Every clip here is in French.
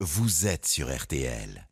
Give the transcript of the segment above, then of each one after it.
vous êtes sur RTL.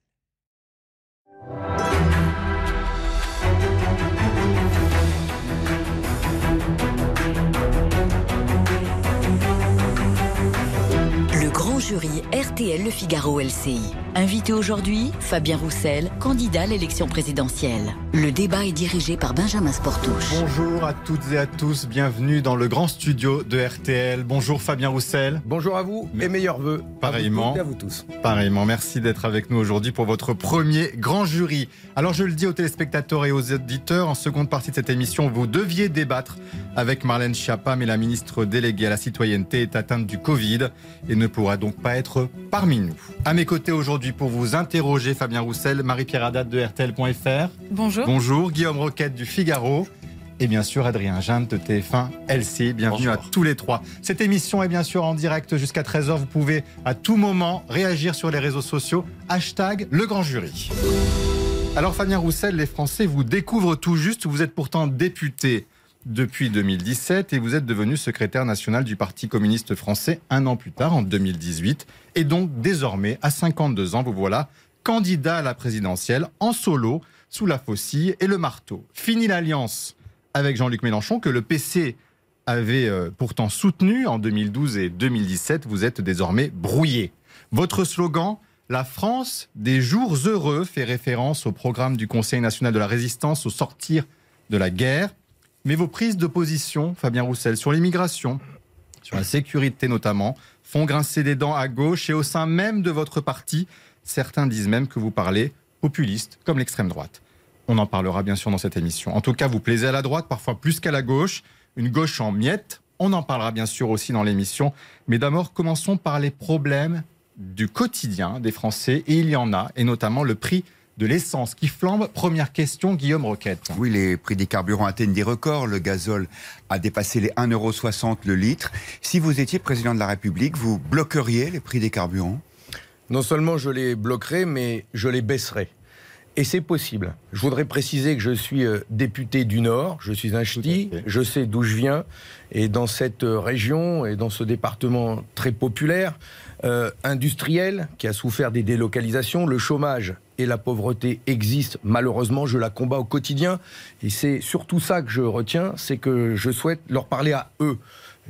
Jury RTL Le Figaro LCI. Invité aujourd'hui, Fabien Roussel, candidat à l'élection présidentielle. Le débat est dirigé par Benjamin Sportouche. Bonjour à toutes et à tous, bienvenue dans le grand studio de RTL. Bonjour Fabien Roussel. Bonjour à vous et meilleurs voeux. Pareillement. À vous, tous. Pareillement, merci d'être avec nous aujourd'hui pour votre premier grand jury. Alors je le dis aux téléspectateurs et aux auditeurs, en seconde partie de cette émission, vous deviez débattre avec Marlène Schiappa, mais la ministre déléguée à la citoyenneté est atteinte du Covid et ne pourra donc pas être parmi nous. À mes côtés aujourd'hui pour vous interroger, Fabien Roussel, Marie-Pierre Haddad de RTL.fr. Bonjour. Bonjour, Guillaume Roquette du Figaro. Et bien sûr, Adrien Jeanne de TF1 LC. Bienvenue Bonjour. à tous les trois. Cette émission est bien sûr en direct jusqu'à 13h. Vous pouvez à tout moment réagir sur les réseaux sociaux. Hashtag le grand jury. Alors, Fabien Roussel, les Français vous découvrent tout juste. Vous êtes pourtant député depuis 2017 et vous êtes devenu secrétaire national du Parti communiste français un an plus tard, en 2018. Et donc, désormais, à 52 ans, vous voilà candidat à la présidentielle en solo, sous la faucille et le marteau. Fini l'alliance avec Jean-Luc Mélenchon que le PC avait euh, pourtant soutenu en 2012 et 2017. Vous êtes désormais brouillé. Votre slogan La France des jours heureux fait référence au programme du Conseil national de la résistance au sortir de la guerre. Mais vos prises de position, Fabien Roussel, sur l'immigration, sur la sécurité notamment, font grincer des dents à gauche et au sein même de votre parti. Certains disent même que vous parlez populiste, comme l'extrême droite. On en parlera bien sûr dans cette émission. En tout cas, vous plaisez à la droite, parfois plus qu'à la gauche. Une gauche en miettes. On en parlera bien sûr aussi dans l'émission. Mais d'abord, commençons par les problèmes du quotidien des Français. Et il y en a, et notamment le prix de l'essence qui flambe. Première question, Guillaume Roquette. Oui, les prix des carburants atteignent des records. Le gazole a dépassé les 1,60€ le litre. Si vous étiez président de la République, vous bloqueriez les prix des carburants? Non seulement je les bloquerai, mais je les baisserai. Et c'est possible. Je voudrais préciser que je suis euh, député du Nord, je suis un ch'ti, je sais d'où je viens. Et dans cette euh, région et dans ce département très populaire, euh, industriel, qui a souffert des délocalisations, le chômage et la pauvreté existent. Malheureusement, je la combats au quotidien. Et c'est surtout ça que je retiens, c'est que je souhaite leur parler à eux.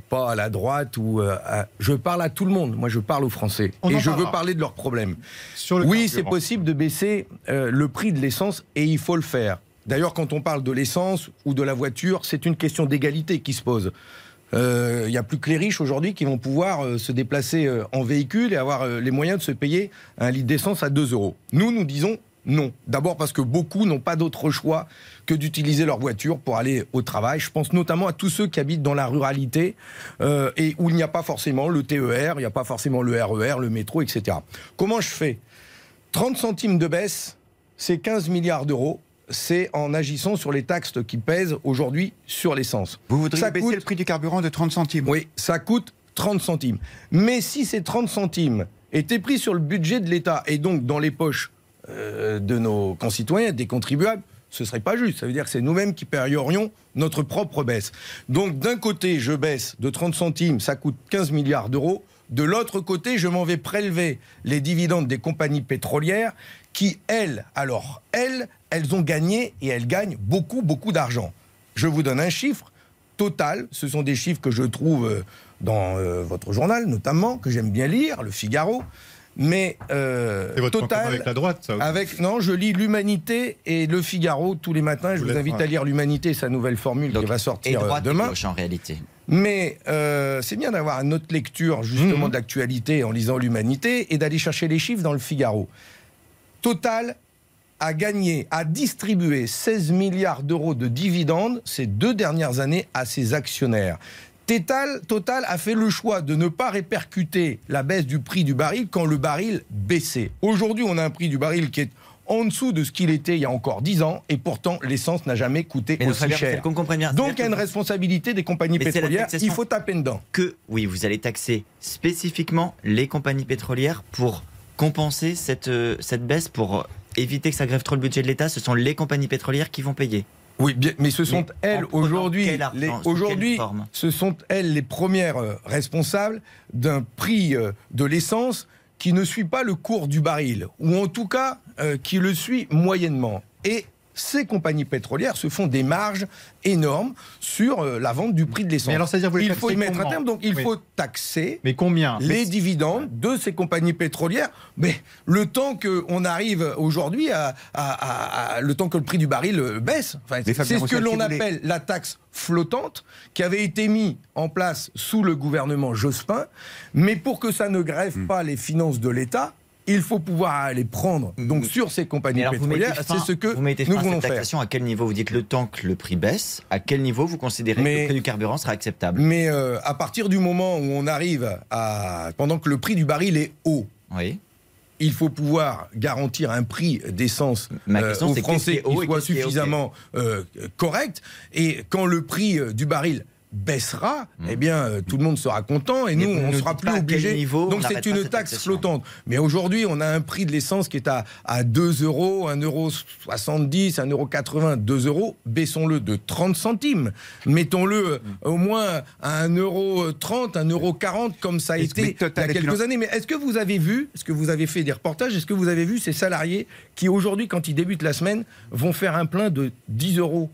Pas à la droite ou euh, à... Je parle à tout le monde. Moi, je parle aux Français. On et je veux parler de leurs problèmes. Sur le Oui, c'est possible de baisser euh, le prix de l'essence et il faut le faire. D'ailleurs, quand on parle de l'essence ou de la voiture, c'est une question d'égalité qui se pose. Euh, Il n'y a plus que les riches aujourd'hui qui vont pouvoir euh, se déplacer euh, en véhicule et avoir euh, les moyens de se payer un litre d'essence à 2 euros. Nous, nous disons non. D'abord parce que beaucoup n'ont pas d'autre choix que d'utiliser leur voiture pour aller au travail. Je pense notamment à tous ceux qui habitent dans la ruralité euh, et où il n'y a pas forcément le TER, il n'y a pas forcément le RER, le métro, etc. Comment je fais? 30 centimes de baisse, c'est 15 milliards d'euros. C'est en agissant sur les taxes qui pèsent aujourd'hui sur l'essence. Vous voudriez Ça baisser coûte- le prix du carburant de 30 centimes? Oui, ça coûte 30 centimes. Mais si ces 30 centimes étaient pris sur le budget de l'État et donc dans les poches euh, de nos concitoyens, des contribuables, ce serait pas juste. Ça veut dire que c'est nous-mêmes qui paierions notre propre baisse. Donc d'un côté, je baisse de 30 centimes, ça coûte 15 milliards d'euros. De l'autre côté, je m'en vais prélever les dividendes des compagnies pétrolières qui, elles, alors, elles, elles ont gagné et elles gagnent beaucoup, beaucoup d'argent. Je vous donne un chiffre. Total, ce sont des chiffres que je trouve euh, dans euh, votre journal, notamment, que j'aime bien lire, Le Figaro. Mais euh, Et votre Total, avec la droite, ça aussi. avec non, je lis l'Humanité et Le Figaro tous les matins. Je Vous invite ouais. à lire l'Humanité, sa nouvelle formule qui va et sortir euh, droite et demain. gauche en réalité. Mais euh, c'est bien d'avoir une autre lecture justement Mhm. de l'actualité en lisant l'Humanité et d'aller chercher les chiffres dans le Figaro. Total a gagné, a distribué 16 milliards d'euros de dividendes ces deux dernières années à ses actionnaires. Total, Total a fait le choix de ne pas répercuter la baisse du prix du baril quand le baril baissait. Aujourd'hui, on a un prix du baril qui est en dessous de ce qu'il était il y a encore 10 ans, et pourtant l'essence n'a jamais coûté Mais aussi cher. qu'on comprenne bien. Donc il y a une responsabilité des compagnies Mais pétrolières, il faut taper dedans. que, oui, vous allez taxer spécifiquement les compagnies pétrolières pour compenser cette, euh, cette baisse, pour éviter que ça grève trop le budget de l'État. Ce sont les compagnies pétrolières qui vont payer. Oui, bien, mais ce sont Mais elles aujourd'hui, les- aujourd'hui, ce sont elles les premières euh, responsables d'un prix euh, de l'essence qui ne suit pas le cours du baril, ou en tout cas euh, qui le suit moyennement. Et ces compagnies pétrolières se font des marges énormes sur euh, la vente du prix de l'essence. Mais alors, c'est-à-dire, vous les Il faut y mettre un terme, donc il Oui. faut taxer Mais combien? les Mais- dividendes de ces compagnies pétrolières. Mais le temps qu'on arrive aujourd'hui à, à- à- à- le temps que le prix du baril euh, baisse, enfin, c'est ce que l'on appelle la taxe flottante qui avait été mise en place sous le gouvernement Jospin. Mais pour que ça ne grève Hmm. pas les finances de l'État, il faut pouvoir les prendre donc sur ces compagnies alors, pétrolières. C'est ce que vous mettez nous fin à voulons cette faire. à quel niveau Vous dites le temps que le prix baisse, à quel niveau vous considérez que le prix du carburant sera acceptable? Mais euh, à partir du moment où on arrive à pendant que le prix du baril est haut, Oui. il faut pouvoir garantir un prix d'essence euh, aux Français qui soit suffisamment euh, correct. Et quand le prix euh, du baril baissera, eh bien, euh, tout le monde sera content et Hmm. Nous, on ne sera plus obligé. Donc, c'est une taxe flottante. Mais aujourd'hui, on a un prix de l'essence qui est à, à 2 euros, 1 euro 70, 1 euro 80, 2 euros. Baissons-le de 30 centimes. Mettons-le euh, Hmm. au moins à 1 euro 30, 1 euro 40, comme ça a été il y a quelques années. Mais est-ce que vous avez vu, est-ce que vous avez fait des reportages, est-ce que vous avez vu ces salariés qui aujourd'hui, quand ils débutent la semaine, vont faire un plein de 10 euros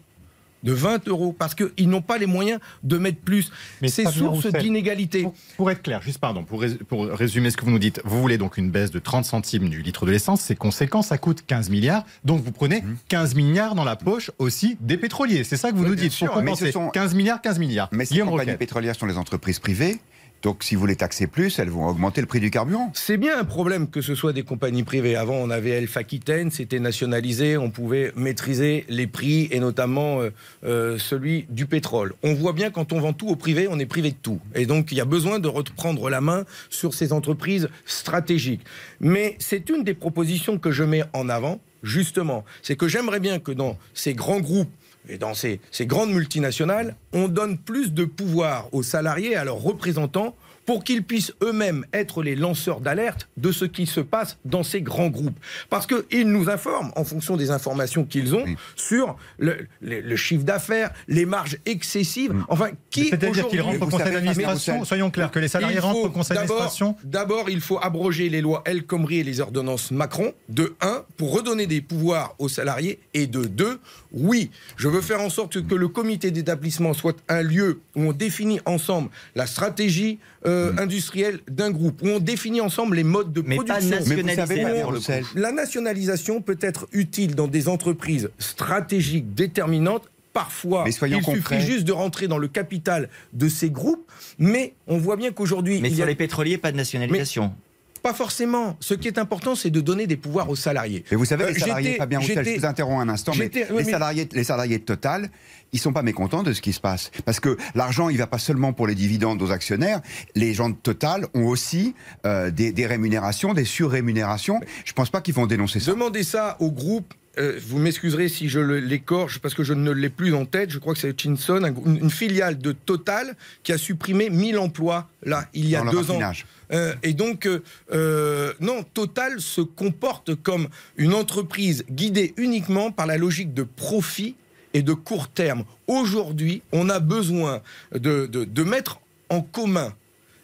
de 20 euros parce qu'ils n'ont pas les moyens de mettre plus. Mais C'est source d'inégalité. Pour, pour être clair, juste pardon, pour, rés- pour résumer ce que vous nous dites, vous voulez donc une baisse de 30 centimes du litre de l'essence, c'est conséquent, ça coûte 15 milliards, donc vous prenez 15 milliards dans la poche aussi des pétroliers, c'est ça que vous Oui, nous dites, sûr, pour mais compenser. ce sont- 15 milliards, 15 milliards. Mais ces Guillaume compagnies Roquette. pétrolières sont les entreprises privées. Donc, si vous les taxez plus, elles vont augmenter le prix du carburant. C'est bien un problème que ce soit des compagnies privées. Avant, on avait Elf Aquitaine, c'était nationalisé, on pouvait maîtriser les prix et notamment euh, euh, celui du pétrole. On voit bien quand on vend tout au privé, on est privé de tout. Et donc, il y a besoin de reprendre la main sur ces entreprises stratégiques. Mais c'est une des propositions que je mets en avant, justement. C'est que j'aimerais bien que dans ces grands groupes et dans ces, grandes multinationales, on donne plus de pouvoir aux salariés, à leurs représentants, pour qu'ils puissent eux-mêmes être les lanceurs d'alerte de ce qui se passe dans ces grands groupes. Parce qu'ils nous informent, en fonction des informations qu'ils ont, Oui. sur le, le- le chiffre d'affaires, les marges excessives. Enfin, qui C'est-à-dire qu'ils aujourd'hui- rentrent au conseil d'administration, soyons clairs, que les salariés rentrent au conseil d'administration D'abord, il faut abroger les lois El Khomri et les ordonnances Macron, de 1, pour redonner des pouvoirs aux salariés, et de 2, oui, je veux faire en sorte que le comité d'établissement soit un lieu où on définit ensemble la stratégie euh, industrielle d'un groupe, où on définit ensemble les modes de Mais pas production. Mais vous savez, La nationalisation peut être utile dans des entreprises stratégiques déterminantes. Parfois, Mais soyons il concrets. suffit juste de rentrer dans le capital de ces groupes, mais on voit bien qu'aujourd'hui, Mais il y sur a les pétroliers, pas de nationalisation. Pas forcément. Ce qui est important, c'est de donner des pouvoirs aux salariés. Mais vous savez, Euh, les salariés, j'étais- Fabien Roussel, je vous interromps un instant, mais, j'étais- oui, les, mais- salariés, les salariés de Total, ils sont pas mécontents de ce qui se passe. Parce que l'argent, il va pas seulement pour les dividendes aux actionnaires. Les gens de Total ont aussi euh, des, des rémunérations, des surrémunérations. Je pense pas qu'ils vont dénoncer ça. Demandez ça au groupe. Euh, vous m'excuserez si je l'écorche parce que je ne l'ai plus en tête. Je crois que c'est Chinson, un grou- une, filiale de Total qui a supprimé 1000 emplois là il y a Dans le deux ans. Euh, et donc, euh, euh, non, Total se comporte comme une entreprise guidée uniquement par la logique de profit et de court terme. Aujourd'hui, on a besoin de, de- de mettre en commun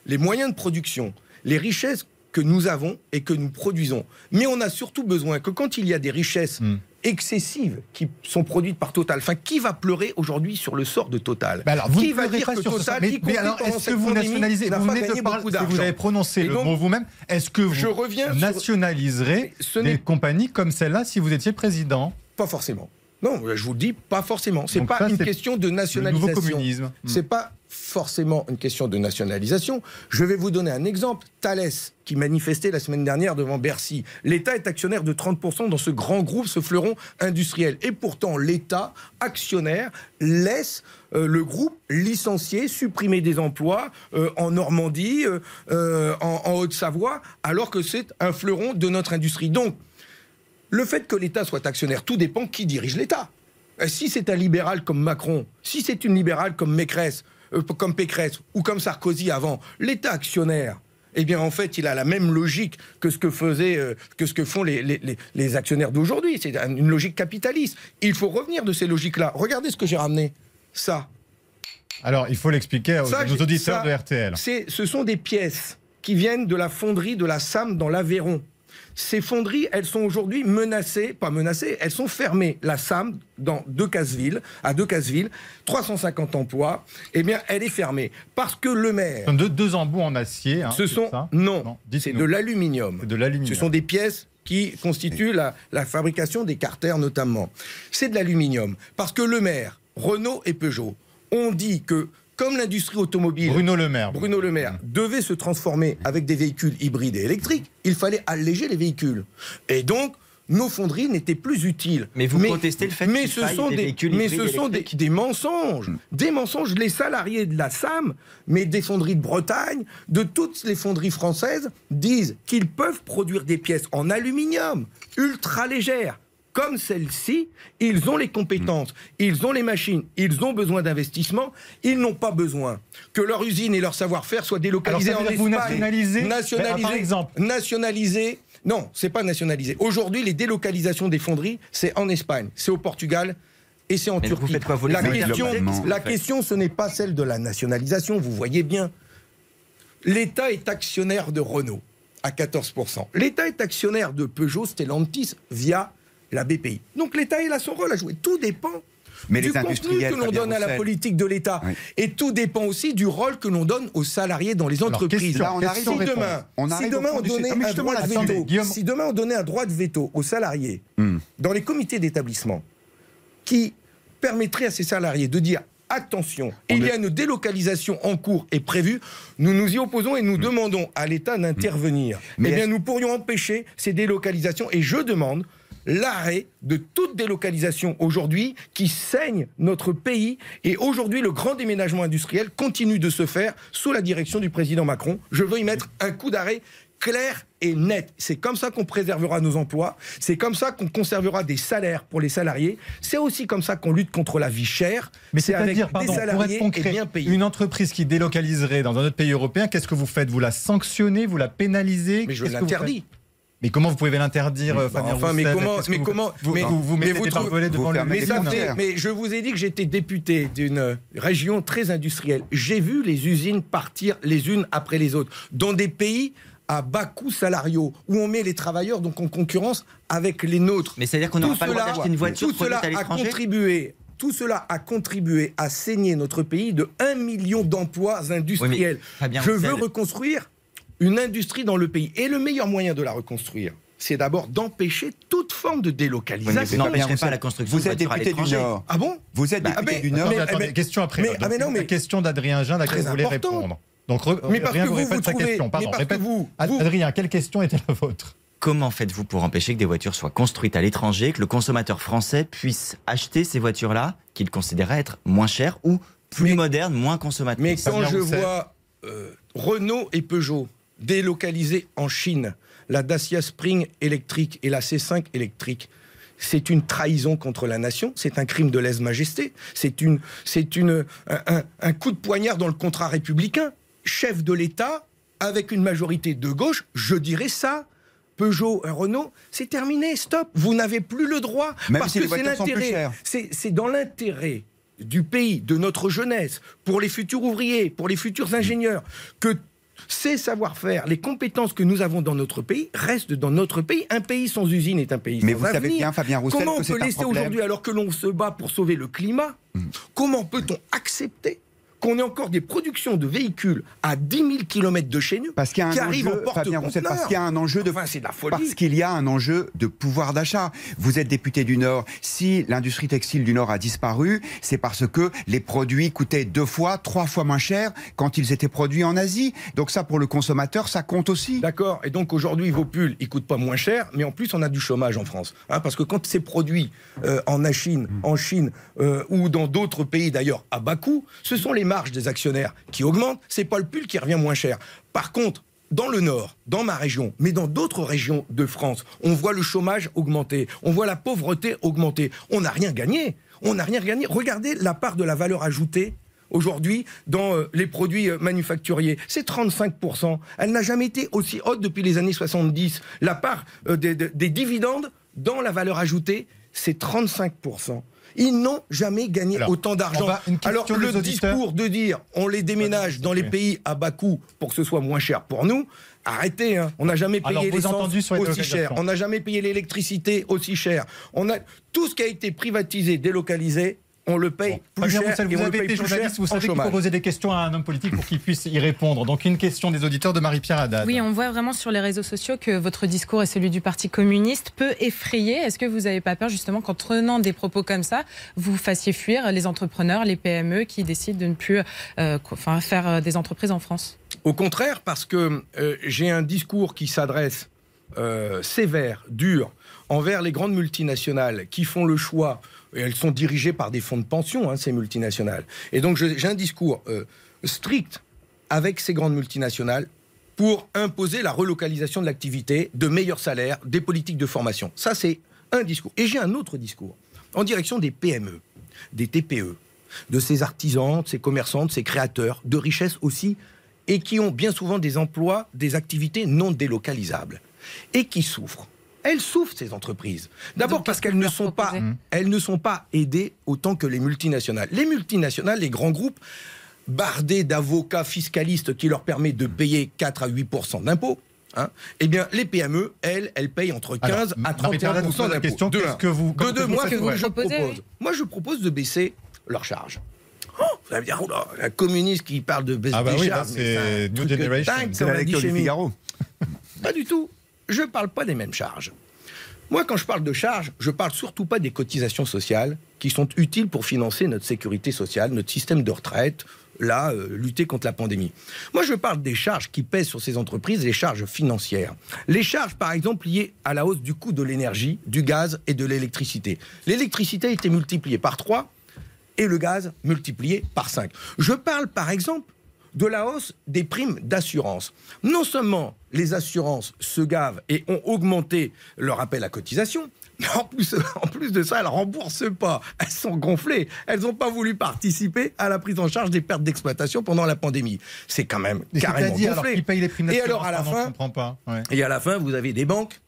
les moyens de production, les richesses que nous avons et que nous produisons. Mais on a surtout besoin que quand il y a des richesses Hmm. excessives qui sont produites par Total, enfin, qui va pleurer aujourd'hui sur le sort de Total? Bah alors, vous Qui ne va dire pas que sur Total, ça. Mais, alors, est-ce que vous nationalisez n'a Vous pas venez de gagné parler, beaucoup si vous avez prononcé le mot vous-même. Est-ce que vous je reviens sur- nationaliserez n'est- des compagnies comme celle-là si vous étiez président? Pas forcément. Non, je vous le dis, pas forcément. C'est pas ça, une c'est question de nationalisation. communisme. Hmm. C'est pas forcément une question de nationalisation. Je vais vous donner un exemple. Thales, qui manifestait la semaine dernière devant Bercy. L'État est actionnaire de 30% dans ce grand groupe, ce fleuron industriel. Et pourtant, l'État, actionnaire, laisse euh, le groupe licencier, supprimer des emplois euh, en Normandie, euh, en, en Haute-Savoie, alors que c'est un fleuron de notre industrie. Donc, le fait que l'État soit actionnaire, tout dépend qui dirige l'État. Si c'est un libéral comme Macron, si c'est une libérale comme Mécresse, comme Pécresse ou comme Sarkozy avant, l'État actionnaire, eh bien en fait, il a la même logique que ce que faisaient, euh, que ce que font les, les- les- les actionnaires d'aujourd'hui. C'est un- une logique capitaliste. Il faut revenir de ces logiques-là. Regardez ce que j'ai ramené. Ça. Alors, il faut l'expliquer aux auditeurs ça, de RTL. Ce sont des pièces qui viennent de la fonderie de la SAM dans l'Aveyron. Ces fonderies, elles sont aujourd'hui menacées, pas menacées, elles sont fermées. La SAM, dans Decazeville, à Decazeville, 350 emplois, eh bien, elle est fermée. Parce que le maire. Deux, deux embouts en acier. hein, Ce sont. ça? Non, Non, c'est dites-nous. de l'aluminium. De l'aluminium. Ce sont des pièces qui constituent la, la fabrication des carters notamment. C'est de l'aluminium. Parce que le maire, Renault et Peugeot ont dit que, comme l'industrie automobile. Bruno Le Maire. Bruno Le Maire devait se transformer avec des véhicules hybrides et électriques, il fallait alléger les véhicules. Et donc, nos fonderies n'étaient plus utiles. Mais vous contestez le fait mais ce sont des des, véhicules mais ce sont des mensonges, des mensonges. Les salariés de la SAM, mais des fonderies de Bretagne, de toutes les fonderies françaises, disent qu'ils peuvent produire des pièces en aluminium ultra légères. Comme celle-ci, ils ont les compétences, ils ont les machines, ils ont besoin d'investissement, ils n'ont pas besoin que leur usine et leur savoir-faire soient délocalisés Alors, ça en que vous Espagne. nationalisez Nationalisés. Par exemple. Nationalisés. Non, c'est pas nationalisé. Aujourd'hui, les délocalisations des fonderies, c'est en Espagne, c'est au Portugal et c'est en Mais Turquie. quoi, la les question, la question, ce n'est pas celle de la nationalisation. Vous voyez bien, l'État est actionnaire de Renault à 14%. L'État est actionnaire de Peugeot Stellantis via la BPI. Donc l'État, il a son rôle à jouer. Tout dépend Mais du les contenu que l'on donne à la politique de l'État. Oui. Et tout dépend aussi du rôle que l'on donne aux salariés dans les entreprises. Là, on si demain, on si demain donnait un droit de attendez, veto, Guillaume. si demain on donnait un droit de veto aux salariés Hmm. dans les comités d'établissement qui permettrait à ces salariés de dire attention, il y a une délocalisation en cours et prévue, nous nous y opposons et nous demandons à l'État d'intervenir. Hmm. Eh bien, nous pourrions empêcher ces délocalisations et je demande l'arrêt de toute délocalisation aujourd'hui qui saigne notre pays. Et aujourd'hui, le grand déménagement industriel continue de se faire sous la direction du président Macron. Je veux y mettre un coup d'arrêt clair et net. C'est comme ça qu'on préservera nos emplois. C'est comme ça qu'on conservera des salaires pour les salariés. C'est aussi comme ça qu'on lutte contre la vie chère. Mais c'est avec des pardon, pour salariés être concret, et bien payés. une entreprise qui délocaliserait dans un autre pays européen, qu'est-ce que vous faites? Vous la sanctionnez? Vous la pénalisez? Mais je l'interdis. Mais comment vous pouvez l'interdire, euh, Fabien Enfin, mais comment- mais vous- comment- vous, mais- vous, vous mais mettez vous des trouvez- devant vous le Mais, ça mais je vous ai dit que j'étais député d'une région très industrielle. J'ai vu les usines partir les unes après les autres dans des pays à bas coûts salariaux où on met les travailleurs donc en concurrence avec les nôtres. Mais c'est-à-dire qu'on n'aura pas le droit d'acheter une voiture tout cela à a contribué. Tout cela a contribué à saigner notre pays de 1 million d'emplois industriels. Fabien Je veux reconstruire une industrie dans le pays. Et le meilleur moyen de la reconstruire, c'est d'abord d'empêcher toute forme de Oui, mais délocalisation. vous n'empêcherez Fabien pas la construction vous de êtes député du. Nord. Ah bon? Vous êtes Bah, député mais- du mais- Nord. Attendez, mais- attendez, mais- question après. mais- Donc, ah, mais non, mais- La question d'Adrien Jean, à laquelle vous voulez important. répondre. Donc, re- Mais parce Adrien que vous vous, répète vous sa trouvez- question. mais Pardon, parce que répète. vous- vous- Adrien, quelle question était la vôtre? Comment faites-vous pour empêcher que des voitures soient construites à l'étranger, que le consommateur français puisse acheter ces voitures-là, qu'il considérait être moins chères ou plus Mais- modernes, moins consommatrices? Mais quand je vois euh, Renault et Peugeot délocalisés en Chine, la Dacia Spring électrique et la C5 électrique, c'est une trahison contre la nation, c'est un crime de lèse-majesté, c'est une, c'est une, un, un- un coup de poignard dans le contrat républicain. Chef de l'État, avec une majorité de gauche, je dirais ça. Peugeot, et Renault, c'est terminé, stop. Vous n'avez plus le droit. Même parce si que l'intérêt. C'est c'est dans l'intérêt du pays, de notre jeunesse, pour les futurs ouvriers, pour les futurs ingénieurs, que ces savoir-faire, les compétences que nous avons dans notre pays restent dans notre pays. Un pays sans usine est un pays Mais sans vous savez bien, Fabien Roussel, comment on peut laisser aujourd'hui, alors que l'on se bat pour sauver le climat, comment peut-on accepter qu'on ait encore des productions de véhicules à 10 000 km de chez nous Parce qu'il y a qui un arrivent en enjeu, Fabien Roussel, parce qu'il y a un enjeu de, Enfin, c'est de la folie. parce qu'il y a un enjeu de pouvoir d'achat. Vous êtes député du Nord. Si l'industrie textile du Nord a disparu, c'est parce que les produits coûtaient deux fois, trois fois moins cher quand ils étaient produits en Asie. Donc ça, pour le consommateur, ça compte aussi. D'accord. Et donc aujourd'hui, vos pulls, ils coûtent pas moins cher, mais en plus, on a du chômage en France. Hein, parce que quand c'est produit euh, en Chine, en Chine euh, ou dans d'autres pays d'ailleurs à bas coût, ce sont les marges des actionnaires qui augmentent. C'est pas le pull qui revient moins cher. Par contre, dans le Nord, dans ma région, mais dans d'autres régions de France, on voit le chômage augmenter, on voit la pauvreté augmenter. On n'a rien gagné. On n'a rien gagné. Regardez la part de la valeur ajoutée aujourd'hui dans euh, les produits euh, manufacturiers. C'est 35%. Elle n'a jamais été aussi haute depuis les années 70. La part euh, des, des- des dividendes dans la valeur ajoutée, c'est 35%. Ils n'ont jamais gagné Alors, autant d'argent. Alors le auditeurs. discours de dire on les déménage dans les pays à bas coût pour que ce soit moins cher pour nous, arrêtez. hein. On n'a jamais payé l'essence aussi cher. On n'a jamais payé l'électricité aussi cher. On a tout ce qui a été privatisé, délocalisé, on le paye plus Fabien cher. Roussel, et vous on avez été plus journaliste, vous savez qu'il faut poser des questions à un homme politique pour qu'il puisse y répondre. Donc une question des auditeurs de Marie-Pierre Haddad. Oui, on voit vraiment sur les réseaux sociaux que votre discours et celui du Parti communiste peut effrayer. Est-ce que vous n'avez pas peur justement qu'en tenant des propos comme ça, vous fassiez fuir les entrepreneurs, les PME qui décident de ne plus euh, enfin, faire euh, des entreprises en France? Au contraire, parce que euh, j'ai un discours qui s'adresse euh, sévère, dur, envers les grandes multinationales qui font le choix, elles sont dirigées par des fonds de pension, hein, ces multinationales. Et donc j'ai un discours euh, strict avec ces grandes multinationales pour imposer la relocalisation de l'activité, de meilleurs salaires, des politiques de formation. Ça, c'est un discours. Et j'ai un autre discours en direction des PME, des TPE, de ces artisans, de ces commerçants, de ces créateurs de richesses aussi, et qui ont bien souvent des emplois, des activités non délocalisables, et qui souffrent. Elles souffrent ces entreprises. D'abord parce qu'elles ne sont pas, elles ne sont pas aidées autant que les multinationales. Les multinationales, les grands groupes, bardés d'avocats fiscalistes qui leur permettent de payer 4 à 8% d'impôts. Hein, eh bien, les PME, elles, elles payent entre 15 Alors, à Marie-Pierre Haddad, 31 vous pose la d'impôts. question, De qu'est-ce un. que vous- De deux, moi, qu'est-ce que je propose. Moi, je propose de baisser leurs charges. Oh, vous allez me dire, oula, la communiste qui parle de baisse Ah bah des oui, charges, c'est un New Generation. C'est comme la lecture du. Figaro. Pas du tout. Je parle pas des mêmes charges. Moi, quand je parle de charges, je parle surtout pas des cotisations sociales qui sont utiles pour financer notre sécurité sociale, notre système de retraite, là, euh, lutter contre la pandémie. Moi, je parle des charges qui pèsent sur ces entreprises, les charges financières. Les charges, par exemple, liées à la hausse du coût de l'énergie, du gaz et de l'électricité. L'électricité a été multipliée par 3 et le gaz multiplié par 5. Je parle, par exemple, de la hausse des primes d'assurance. Non seulement les assurances se gavent et ont augmenté leur appel à cotisation, mais en plus, en plus de ça, elles ne remboursent pas. Elles sont gonflées. Elles n'ont pas voulu participer à la prise en charge des pertes d'exploitation pendant la pandémie. C'est quand même Mais carrément alors gonflé. paye les primes et alors, à la pardon, fin, comprends pas. Ouais. et à la fin, vous avez des banques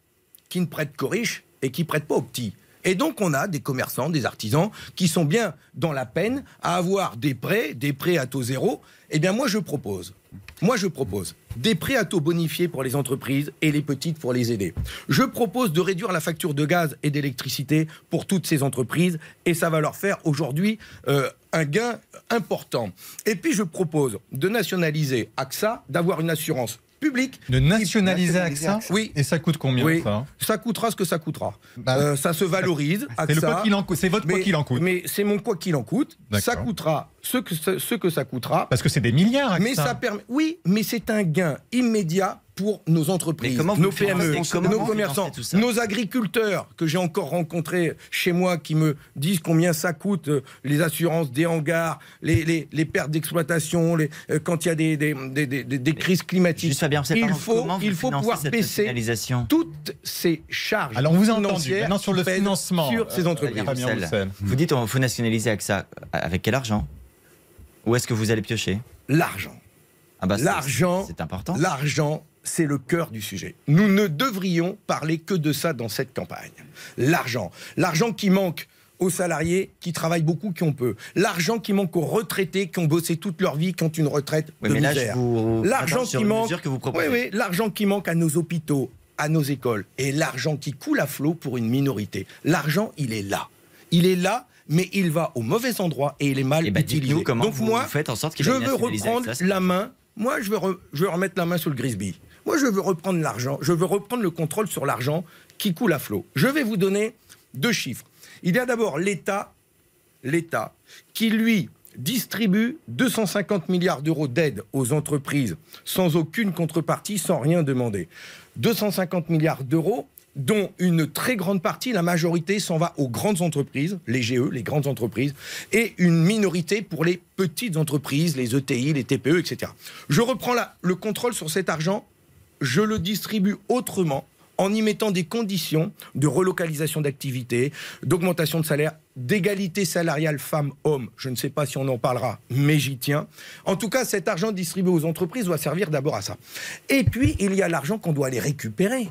qui ne prêtent qu'aux riches et qui prêtent pas aux petits. Et donc, on a des commerçants, des artisans qui sont bien dans la peine à avoir des prêts, des prêts à taux zéro. Eh bien, moi, je propose, moi, je propose des prêts à taux bonifiés pour les entreprises et les petites pour les aider. Je propose de réduire la facture de gaz et d'électricité pour toutes ces entreprises et ça va leur faire aujourd'hui euh, un gain important. Et puis, je propose de nationaliser AXA, d'avoir une assurance publique De nationaliser AXA. Oui. Et ça coûte combien oui, ça ça coûtera ce que ça coûtera. Bah, Euh, ça se valorise. C'est le AXA, quoi qu'il en coûte. C'est votre quoi mais- qu'il en coûte. Mais c'est mon quoi qu'il en coûte. Ça coûtera ce que, ce, ce que ça coûtera. Parce que c'est des milliards. AXA. Mais ça permet. Oui, mais c'est un gain immédiat pour nos entreprises, nos PME, comment nos commerçants, ça nos agriculteurs que j'ai encore rencontrés chez moi qui me disent combien ça coûte euh, les assurances des hangars, les, les, les pertes d'exploitation, les, euh, quand il y a des, des, des, des- crises climatiques. Juste Fabien, il faut, il faut pouvoir baisser toutes ces charges Alors, on vous financières Maintenant, sur le financement, sur ces euh, entreprises. Fabien Roussel. Roussel. Vous dites qu'il faut nationaliser AXA. Avec quel argent? Où est-ce que vous allez piocher? L'argent. ah bah, L'argent, C'est important. L'argent, c'est le cœur du sujet. Nous ne devrions parler que de ça dans cette campagne. L'argent. L'argent qui manque aux salariés qui travaillent beaucoup, qui ont peu. L'argent qui manque aux retraités qui ont bossé toute leur vie, qui ont une retraite Oui, de mais là, je misère. vous L'argent qui manque. mesure que vous proposez. Oui, oui, l'argent qui manque à nos hôpitaux, à nos écoles, et l'argent qui coule à flot pour une minorité. L'argent, il est là. Il est là, mais il va au mauvais endroit et il est mal Eh ben, utilisé. comment Donc vous moi, faites en sorte qu'il je veux reprendre la main. Moi, je veux, re- je veux remettre la main sur le Grisby. Moi, je veux reprendre l'argent. Je veux reprendre le contrôle sur l'argent qui coule à flot. Je vais vous donner deux chiffres. Il y a d'abord l'État, l'État, qui lui distribue 250 milliards d'euros d'aide aux entreprises sans aucune contrepartie, sans rien demander. 250 milliards d'euros dont une très grande partie, la majorité, s'en va aux grandes entreprises, les GE, les grandes entreprises, et une minorité pour les petites entreprises, les ETI, les TPE, etc. Je reprends la- le contrôle sur cet argent, je le distribue autrement en y mettant des conditions de relocalisation d'activité, d'augmentation de salaire, d'égalité salariale femmes-hommes. Je ne sais pas si on en parlera, mais j'y tiens. En tout cas, cet argent distribué aux entreprises doit servir d'abord à ça. Et puis, il y a l'argent qu'on doit aller récupérer.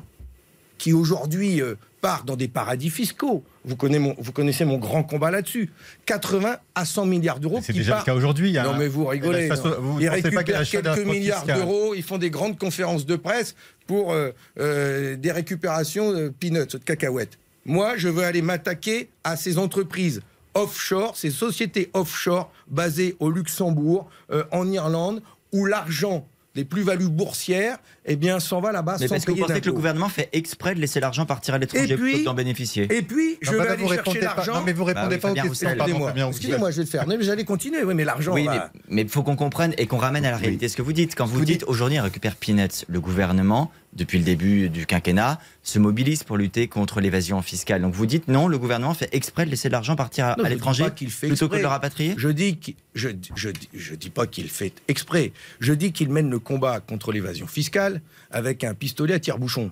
Qui aujourd'hui euh, part dans des paradis fiscaux. Vous connaissez mon, vous connaissez mon grand combat là-dessus. 80 à 100 milliards d'euros C'est déjà le cas aujourd'hui. hein. Non mais vous rigolez. Façon- vous ils pas récupèrent quelques milliards d'euros, ils font des grandes conférences de presse pour euh, euh, des récupérations de peanuts, de cacahuètes. Moi, je veux aller m'attaquer à ces entreprises offshore, ces sociétés offshore basées au Luxembourg, en Irlande, où l'argent des plus-values boursières, eh bien, s'en va là-bas Mais sans parce que vous payer pensez que le gouvernement fait exprès de laisser l'argent partir à l'étranger plutôt que d'en bénéficier Et puis, je Non, vais bah, aller vous chercher répondez pas- l'argent. Non, mais vous répondez oui, pas aux Fabien questions. Roussel, pardon, Excusez-moi, je vais le faire. Mais j'allais continuer. Oui, mais l'argent. Oui, va- mais il faut qu'on comprenne et qu'on ramène à la réalité ce que vous dites. Quand vous dites aujourd'hui, on récupère Peanuts, le gouvernement, depuis le début du quinquennat, se mobilise pour lutter contre l'évasion fiscale. Donc vous dites non, le gouvernement fait exprès de laisser l'argent partir à, l'étranger plutôt que de le rapatrier Je dis, qu'il- je, je, je dis pas qu'il fait exprès. Je dis qu'il mène le combat contre l'évasion fiscale avec un pistolet à tire-bouchon.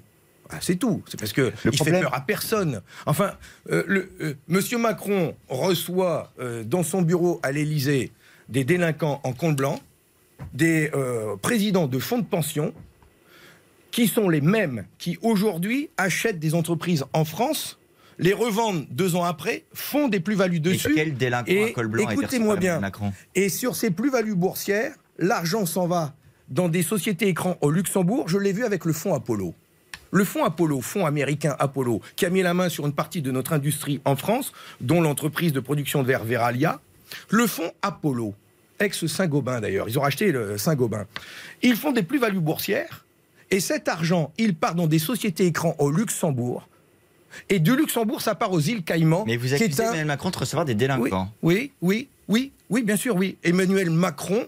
Ah, c'est tout. C'est parce que Le il fait peur à personne. Enfin, euh, le, euh, Monsieur Macron reçoit euh, dans son bureau à l'Élysée des délinquants en compte blanc, des euh, présidents de fonds de pension, qui sont les mêmes qui aujourd'hui achètent des entreprises en France, les revendent deux ans après, font des plus-values Et dessus. quel délinquant Et à col blanc écoutez-moi bien. Macron Et sur ces plus-values boursières, l'argent s'en va dans des sociétés écrans au Luxembourg. Je l'ai vu avec le fonds Apollo. Le fonds Apollo, fonds américain Apollo, qui a mis la main sur une partie de notre industrie en France, dont l'entreprise de production de verre Veralia. Le fonds Apollo, ex-Saint-Gobain d'ailleurs, ils ont racheté le Saint-Gobain. Ils font des plus-values boursières, et cet argent, il part dans des sociétés écrans au Luxembourg. Et du Luxembourg, ça part aux îles Caïmans. Mais vous accusez un- Emmanuel Macron de recevoir des délinquants. oui, oui, oui, oui, bien sûr, oui. Emmanuel Macron,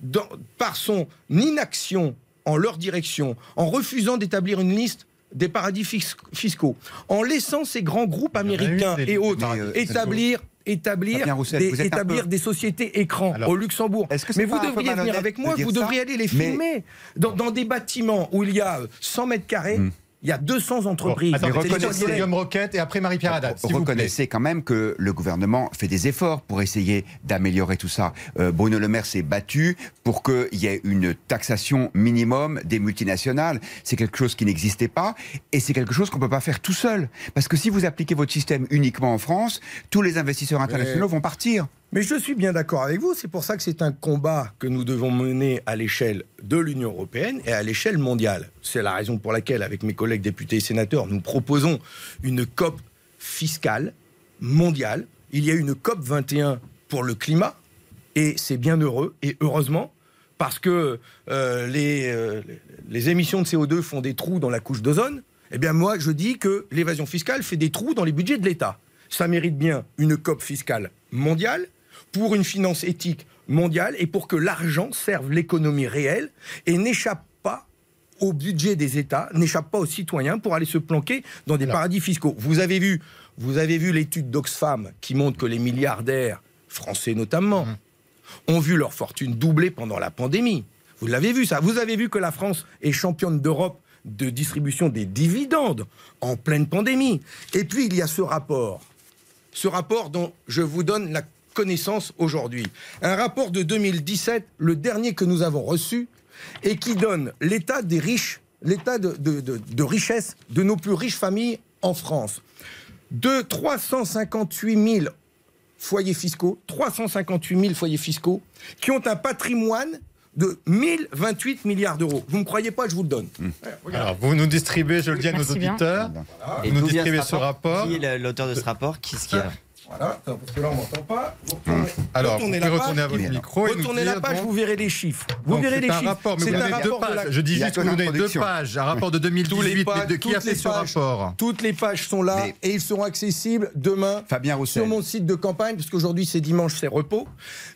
dans- par son inaction en leur direction, en refusant d'établir une liste des paradis fis- fiscaux, en laissant ces grands groupes américains et autres euh, établir établir, Roussel, des, établir peu- sociétés écrans Alors, au Luxembourg. est-ce que c'est Mais vous devriez venir avec moi, vous devriez aller les Mais- filmer. Dans, dans des bâtiments où il y a euh, 100 mètres carrés, Hmm. Il y a 200 Bon, entreprises. c'est l'histoire reconnaissez- Roquette et après Marie-Pierre Haddad. vous plaît. Reconnaissez quand même que le gouvernement fait des efforts pour essayer d'améliorer tout ça. Euh, Bruno Le Maire s'est battu pour qu'il y ait une taxation minimum des multinationales. C'est quelque chose qui n'existait pas et c'est quelque chose qu'on ne peut pas faire tout seul. Parce que si vous appliquez votre système uniquement en France, tous les investisseurs internationaux vont partir. Mais je suis bien d'accord avec vous, c'est pour ça que c'est un combat que nous devons mener à l'échelle de l'Union européenne et à l'échelle mondiale. C'est la raison pour laquelle, avec mes collègues députés et sénateurs, nous proposons une COP fiscale mondiale. Il y a une COP 21 pour le climat, et c'est bien heureux, et heureusement, parce que euh, les, euh, les émissions de CO2 font des trous dans la couche d'ozone. Eh bien, moi, je dis que l'évasion fiscale fait des trous dans les budgets de l'État. Ça mérite bien une COP fiscale mondiale pour une finance éthique mondiale et pour que l'argent serve l'économie réelle et n'échappe pas au budget des États, n'échappe pas aux citoyens pour aller se planquer dans des Alors. paradis fiscaux. Vous avez vu, vous avez vu l'étude d'Oxfam qui montre que les milliardaires français notamment ont vu leur fortune doubler pendant la pandémie. Vous l'avez vu ça. Vous avez vu que la France est championne d'Europe de distribution des dividendes en pleine pandémie. Et puis il y a ce rapport, ce rapport dont je vous donne la connaissance aujourd'hui. Un rapport de 2017, le dernier que nous avons reçu, et qui donne l'état des riches, l'état de, de- de- de richesse de nos plus riches familles en France. De 358 000 foyers fiscaux, 358 000 foyers fiscaux, qui ont un patrimoine de 1028 milliards d'euros. Vous ne me croyez pas, je vous le donne. Alors, vous nous distribuez, je le dis à nos auditeurs. Et Vous nous distribuez ce rapport. Qui est l'auteur de ce rapport Qui ce qui a Voilà, parce que là on m'entend pas. Vous retournez- Alors, vous retournez pouvez la retourner page, à votre et- micro et nous Retournez la page, donc- vous verrez les chiffres. Vous Donc, verrez c'est les un chiffres. rapport, mais C'est vous un avez deux rapport de pages. la- Je dis Il y a juste que vous donnez deux pages. Un rapport de Tous les 2018, mais pages- de qui a fait ce pages- rapport Toutes les pages sont là Mais- et ils seront accessibles demain Fabien Roussel. sur mon site de campagne, parce qu'aujourd'hui c'est dimanche, c'est repos.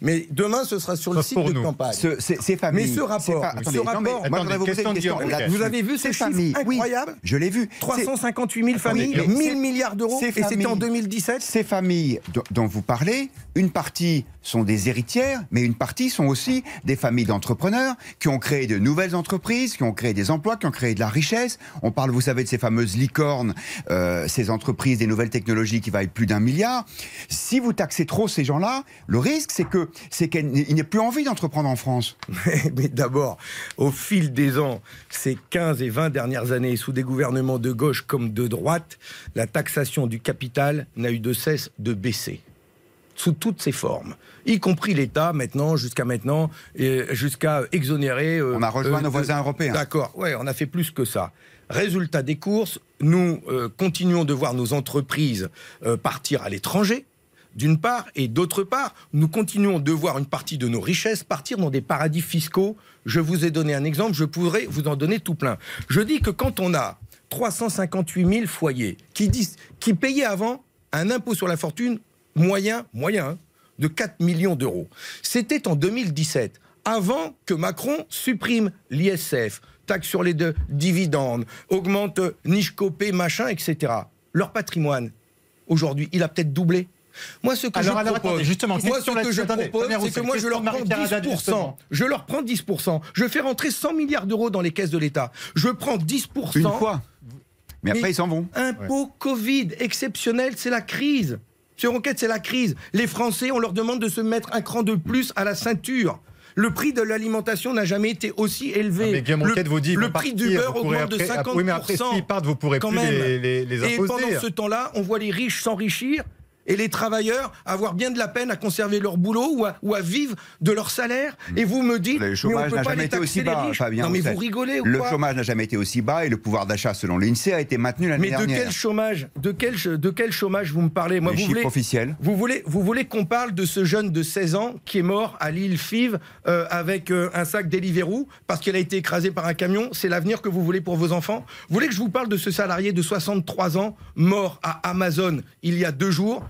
Mais demain ce sera sur le site de nous. campagne. Ce- ces, ces familles. Mais ce rapport, c'est ce attendez, rapport- moi, je voudrais Attendez, vous poser question une question. Vous avez vu ces chiffres incroyables Je l'ai vu. 358 000 familles, Attendez, mais 1000 c'est- milliards d'euros, et c'était en familles- 2017. Ces familles dont vous parlez, une partie sont des héritières, mais une partie sont aussi des familles d'entrepreneurs qui ont créé de nouvelles entreprises, qui ont créé des emplois, qui ont créé de la richesse. On parle, vous savez, de ces fameuses licornes, euh, ces entreprises des nouvelles technologies qui valent plus d'un milliard. Si vous taxez trop ces gens-là, le risque, c'est que c'est qu'il n'ait plus envie d'entreprendre en France. Mais d'abord, au fil des ans, ces 15 et 20 dernières années, sous des gouvernements de gauche comme de droite, la taxation du capital n'a eu de cesse de baisser. Sous toutes ses formes, y compris l'État maintenant, jusqu'à maintenant, jusqu'à exonérer. euh, On a rejoint euh, nos voisins de- européens. D'accord, ouais, on a fait plus que ça. Résultat des courses, nous euh, continuons de voir nos entreprises euh, partir à l'étranger, d'une part, et d'autre part, nous continuons de voir une partie de nos richesses partir dans des paradis fiscaux. Je vous ai donné un exemple, je pourrais vous en donner tout plein. Je dis que quand on a 358 000 foyers qui, disent, qui payaient avant un impôt sur la fortune moyen, moyen, hein, de 4 millions d'euros. C'était en 2017, avant que Macron supprime l'ISF, taxe sur les de- dividendes, augmente niche copé, machin, etc. Leur patrimoine, aujourd'hui, il a peut-être doublé. Moi, ce que Alors, je alors, propose, attendez, justement, moi, ce question que là-dessus. je Attendez, propose, Fabien c'est que moi, je leur prends Marie-Pierre Haddad, 10%. justement. Je leur prends 10%. Je fais rentrer 100 milliards d'euros dans les caisses de l'État. Je prends 10%. Une fois. Mais après, Mais- ils s'en vont. Impôt Covid exceptionnel, c'est la crise. Monsieur Ronquette, c'est la crise. Les Français, on leur demande de se mettre un cran de plus à la ceinture. Le prix de l'alimentation n'a jamais été aussi élevé. Ah, Mais Guillaume le, vous dit le prix partir, du beurre augmente de après- 50%. Oui, mais après, s'ils partent, vous pourrez plus les, les, les Et imposer. pendant ce temps-là, on voit les riches s'enrichir et les travailleurs avoir bien de la peine à conserver leur boulot ou à, ou à vivre de leur salaire. Et vous me dites, Le chômage n'a jamais été aussi bas. Fabien Non mais vous rigolez ou Le quoi chômage n'a jamais été aussi bas et le pouvoir d'achat, selon l'INSEE, a été maintenu l'année Mais de dernière. quel chômage de quel, de quel chômage vous me parlez? Moi, Les vous chiffres voulez, officiels. vous voulez, vous voulez qu'on parle de ce jeune de 16 ans qui est mort à l'île Five euh, avec euh, un sac Deliveroo parce qu'il a été écrasé par un camion? C'est l'avenir que vous voulez pour vos enfants? Vous voulez que je vous parle de ce salarié de 63 ans mort à Amazon il y a deux jours?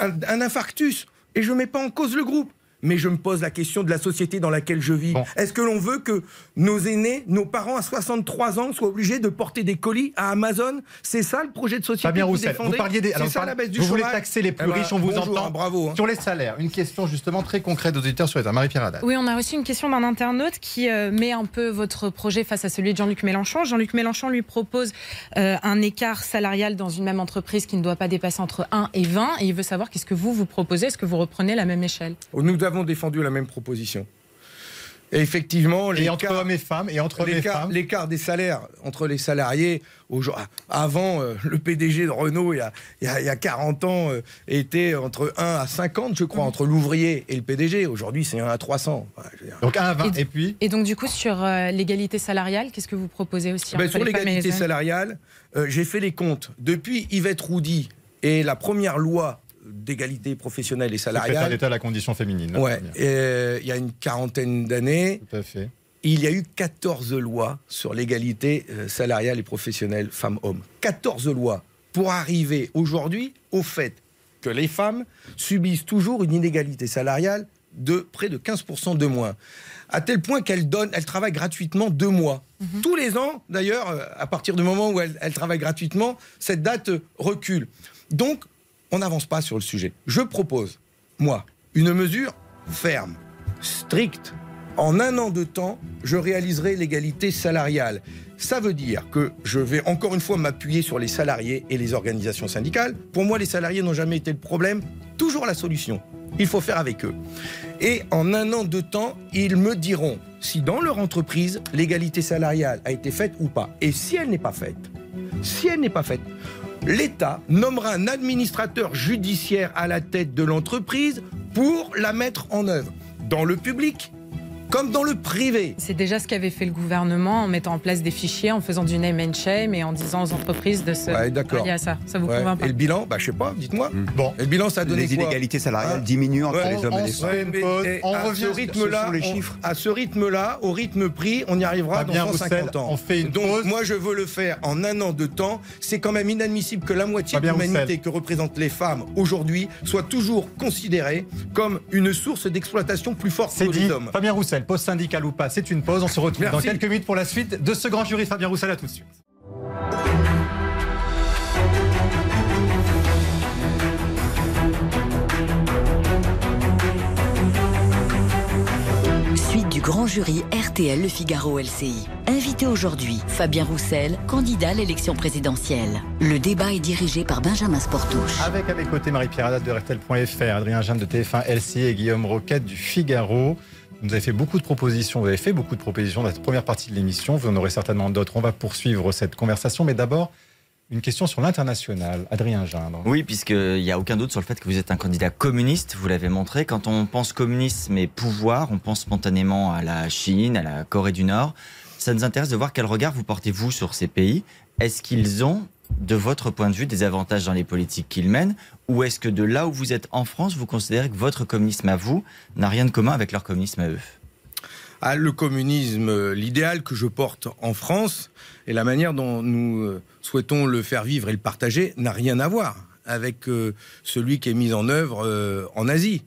Un, infarctus et je ne mets pas en cause le groupe. Mais je me pose la question de la société dans laquelle je vis. Bon. Est-ce que l'on veut que nos aînés, nos parents à 63 ans soient obligés de porter des colis à Amazon? C'est ça le projet de société Fabien que vous Roussel, défendez? vous parliez des. C'est alors, ça la baisse du vous voulez taxer les plus Eh ben, riches, on vous bonjour, entend. hein, bravo. hein. Sur les salaires, une question justement très concrète aux auditeurs sur les Marie-Pierre Haddad. Oui, on a reçu une question d'un internaute qui euh, met un peu votre projet face à celui de Jean-Luc Mélenchon. Jean-Luc Mélenchon lui propose euh, un écart salarial dans une même entreprise qui ne doit pas dépasser entre 1 et 20. Et il veut savoir qu'est-ce que vous, vous proposez. Est-ce que vous reprenez la même échelle? Nous avons défendu la même proposition. Et effectivement, Et entre l'écart- hommes et femmes, et entre L'écart femmes. l'écart des salaires entre les salariés, aujourd'hui- avant euh, le PDG de Renault, il y a, il y a- il y a 40 ans, euh, était entre 1 à 50, je crois, entre l'ouvrier et le PDG. Aujourd'hui, c'est 1 à 300. Enfin, je veux dire. Donc 1 à 20. Et- Et puis Et donc, du coup, sur euh, l'égalité salariale, qu'est-ce que vous proposez aussi Ben, sur les l'égalité les salariale, euh, j'ai fait les comptes. Depuis Yvette Roudy et la première loi d'égalité professionnelle et secrétaire salariale, d'État à la condition féminine. ouais, euh, il y a une quarantaine d'années, Tout à fait. il y a eu 14 lois sur l'égalité euh, salariale et professionnelle femmes-hommes. 14 lois pour arriver aujourd'hui au fait que les femmes subissent toujours une inégalité salariale de près de 15% de moins. À tel point qu'elles donnent, elles travaillent gratuitement deux mois. Tous les ans, d'ailleurs, euh, à partir du moment où elles, elles travaillent gratuitement, cette date recule. Donc, on n'avance pas sur le sujet. Je propose, moi, une mesure ferme, stricte, en un an de temps, je réaliserai l'égalité salariale. Ça veut dire que je vais encore une fois m'appuyer sur les salariés et les organisations syndicales. Pour moi, les salariés n'ont jamais été le problème, toujours la solution. Il faut faire avec eux. Et en un an de temps, ils me diront si dans leur entreprise, l'égalité salariale a été faite ou pas. Et si elle n'est pas faite, si elle n'est pas faite, l'État nommera un administrateur judiciaire à la tête de l'entreprise pour la mettre en œuvre, dans le public comme dans le privé. C'est déjà ce qu'avait fait le gouvernement en mettant en place des fichiers, en faisant du name and shame et en disant aux entreprises de se Ouais, d'accord. à ça. Ça vous Ouais. convainc pas Et le bilan, bah, je sais pas, dites-moi. Bon. Et le bilan, ça a donné Les quoi inégalités salariales Hein diminuent entre Ouais, les hommes et on les se femmes. Et On à revient ce rythme-là, ce les on- chiffres. à ce rythme-là, au rythme pris, on y arrivera Fabien dans 150 Roussel, ans. on fait une Donc pause. moi, je veux le faire en un an de temps. C'est quand même inadmissible que la moitié de l'humanité que représentent les femmes aujourd'hui soit toujours considérée comme une source d'exploitation plus forte que les hommes. Fabien Roussel, culturelle, pause syndicale ou pas, c'est une pause. On se retrouve dans quelques minutes pour la suite de ce grand jury. Fabien Roussel, à tout de suite. grand jury RTL Le Figaro LCI. Invité aujourd'hui, Fabien Roussel, candidat à l'élection présidentielle. Le débat est dirigé par Benjamin Sportouche. Avec à mes côtés Marie-Pierre Haddad de RTL.fr, Adrien Jeanne de TF1 LCI et Guillaume Roquette du Figaro. Vous avez fait beaucoup de propositions, vous avez fait beaucoup de propositions dans cette première partie de l'émission. Vous en aurez certainement d'autres. On va poursuivre cette conversation, mais d'abord, une question sur l'international. Adrien Gindre. Oui, puisqu'il n'y a aucun doute sur le fait que vous êtes un candidat communiste, vous l'avez montré. Quand on pense communisme et pouvoir, on pense spontanément à la Chine, à la Corée du Nord. Ça nous intéresse de voir quel regard vous portez-vous sur ces pays. Est-ce qu'ils ont, de votre point de vue, des avantages dans les politiques qu'ils mènent Ou est-ce que de là où vous êtes en France, vous considérez que votre communisme à vous n'a rien de commun avec leur communisme à eux? Ah, le communisme, l'idéal que je porte en France et la manière dont nous euh, souhaitons le faire vivre et le partager n'a rien à voir avec euh, celui qui est mis en œuvre euh, en Asie,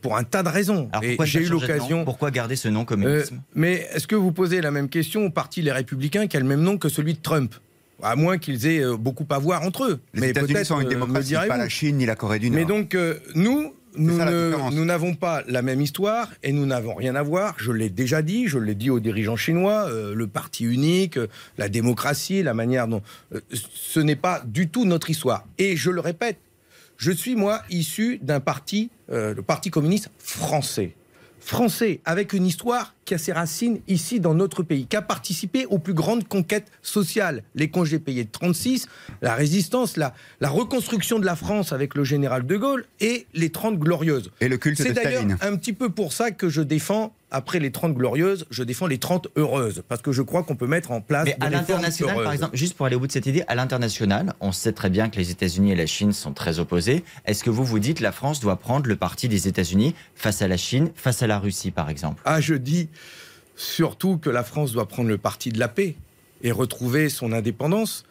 pour un tas de raisons. et j'ai eu l'occasion. Pourquoi garder ce nom communisme? Mais est-ce que vous posez la même question au parti Les Républicains qui a le même nom que celui de Trump? À moins qu'ils aient beaucoup à voir entre eux. Les États-Unis sont une démocratie, pas la Chine ni la Corée du Nord. Mais donc, nous, nous n'avons pas la même histoire et nous n'avons rien à voir. Je l'ai déjà dit, je l'ai dit aux dirigeants chinois, euh, le parti unique, euh, la démocratie, la manière dont... Euh, ce n'est pas du tout notre histoire. Et je le répète, je suis, moi, issu d'un parti, le Parti communiste français français, avec une histoire qui a ses racines ici dans notre pays, qui a participé aux plus grandes conquêtes sociales, les congés payés de 36, la résistance, la, la reconstruction de la France avec le général de Gaulle et les 30 glorieuses. Et le culte de C'est d'ailleurs un petit peu pour ça que je défends après les 30 glorieuses, je défends les 30 heureuses, parce que je crois qu'on peut mettre en place. Mais à l'international, par exemple, juste pour aller au bout de cette idée, à l'international, on sait très bien que les États-Unis et la Chine sont très opposés. Est-ce que vous vous dites que la France doit prendre le parti des États-Unis face à la Chine, face à la Russie, par exemple? Ah, je dis surtout que la France doit prendre le parti de la paix et retrouver son indépendance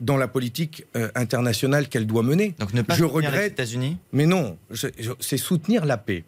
dans la politique euh, internationale qu'elle doit mener. Donc ne pas je regrette, les États-Unis? Mais non, c'est soutenir la paix.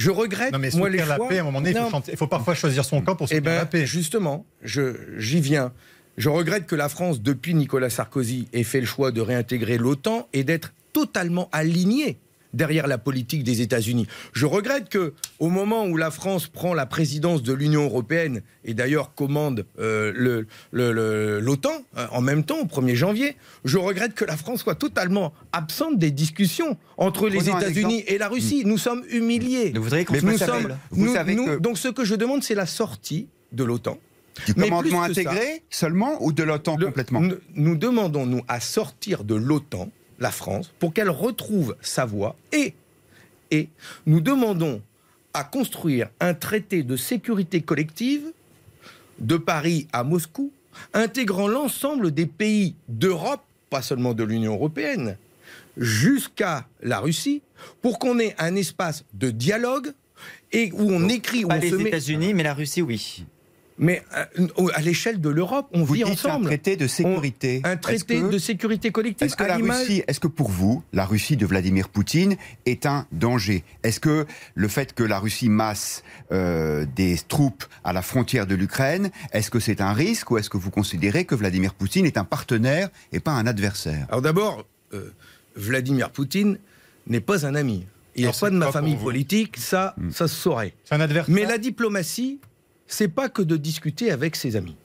Je regrette. Non, mais moi, les la paix, à un moment donné, il faut, parfois choisir son camp pour eh soutenir ben, la paix. Justement, j'y viens. Je regrette que la France, depuis Nicolas Sarkozy, ait fait le choix de réintégrer l'OTAN et d'être totalement alignée derrière la politique des États-Unis. Je regrette que, au moment où la France prend la présidence de l'Union européenne et d'ailleurs commande euh, l'OTAN euh, en même temps, au 1er janvier, je regrette que la France soit totalement absente des discussions entre les États-Unis et la Russie. Nous sommes humiliés. Vous voudriez nous sommes, vous Donc ce que je demande, c'est la sortie de l'OTAN. Du commandement intégré seulement ou de l'OTAN complètement? Nous demandons, nous, à sortir de l'OTAN la France, pour qu'elle retrouve sa voie et, et nous demandons à construire un traité de sécurité collective de Paris à Moscou, intégrant l'ensemble des pays d'Europe, pas seulement de l'Union européenne, jusqu'à la Russie, pour qu'on ait un espace de dialogue et où on écrit, où pas on les États-Unis, mais la Russie, oui. Mais euh, à l'échelle de l'Europe, on vit ensemble. Un traité de sécurité. un traité de sécurité collective. Est-ce que la Russie, est-ce que pour vous, la Russie de Vladimir Poutine est un danger? Est-ce que le fait que la Russie masse euh, des troupes à la frontière de l'Ukraine, est-ce que c'est un risque ou est-ce que vous considérez que Vladimir Poutine est un partenaire et pas un adversaire? Alors d'abord, euh, Vladimir Poutine n'est pas un ami. Il n'est pas de ma famille politique, ça, hmm. ça se saurait. C'est un adversaire. Mais la diplomatie, c'est pas que de discuter avec ses amis.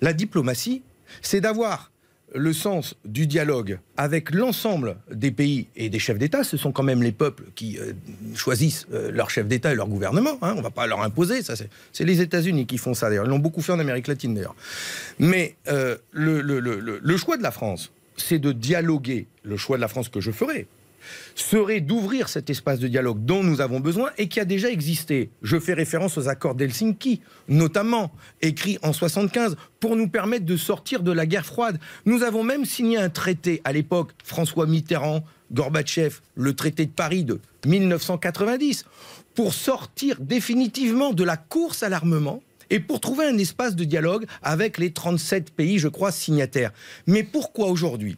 La diplomatie, c'est d'avoir le sens du dialogue avec l'ensemble des pays et des chefs d'État, ce sont quand même les peuples qui euh, choisissent euh, leur chef d'État et leur gouvernement. Hein, on ne va pas leur imposer. Ça, c'est les États-Unis qui font ça. D'ailleurs, ils l'ont beaucoup fait en Amérique latine. D'ailleurs, mais euh, le choix de la France, c'est de dialoguer. Le choix de la France que je ferai, serait d'ouvrir cet espace de dialogue dont nous avons besoin et qui a déjà existé. Je fais référence aux accords d'Helsinki, notamment, écrits en 75, pour nous permettre de sortir de la guerre froide. Nous avons même signé un traité à l'époque, François Mitterrand, Gorbatchev, le traité de Paris de 1990, pour sortir définitivement de la course à l'armement et pour trouver un espace de dialogue avec les 37 pays, je crois, signataires. Mais pourquoi aujourd'hui?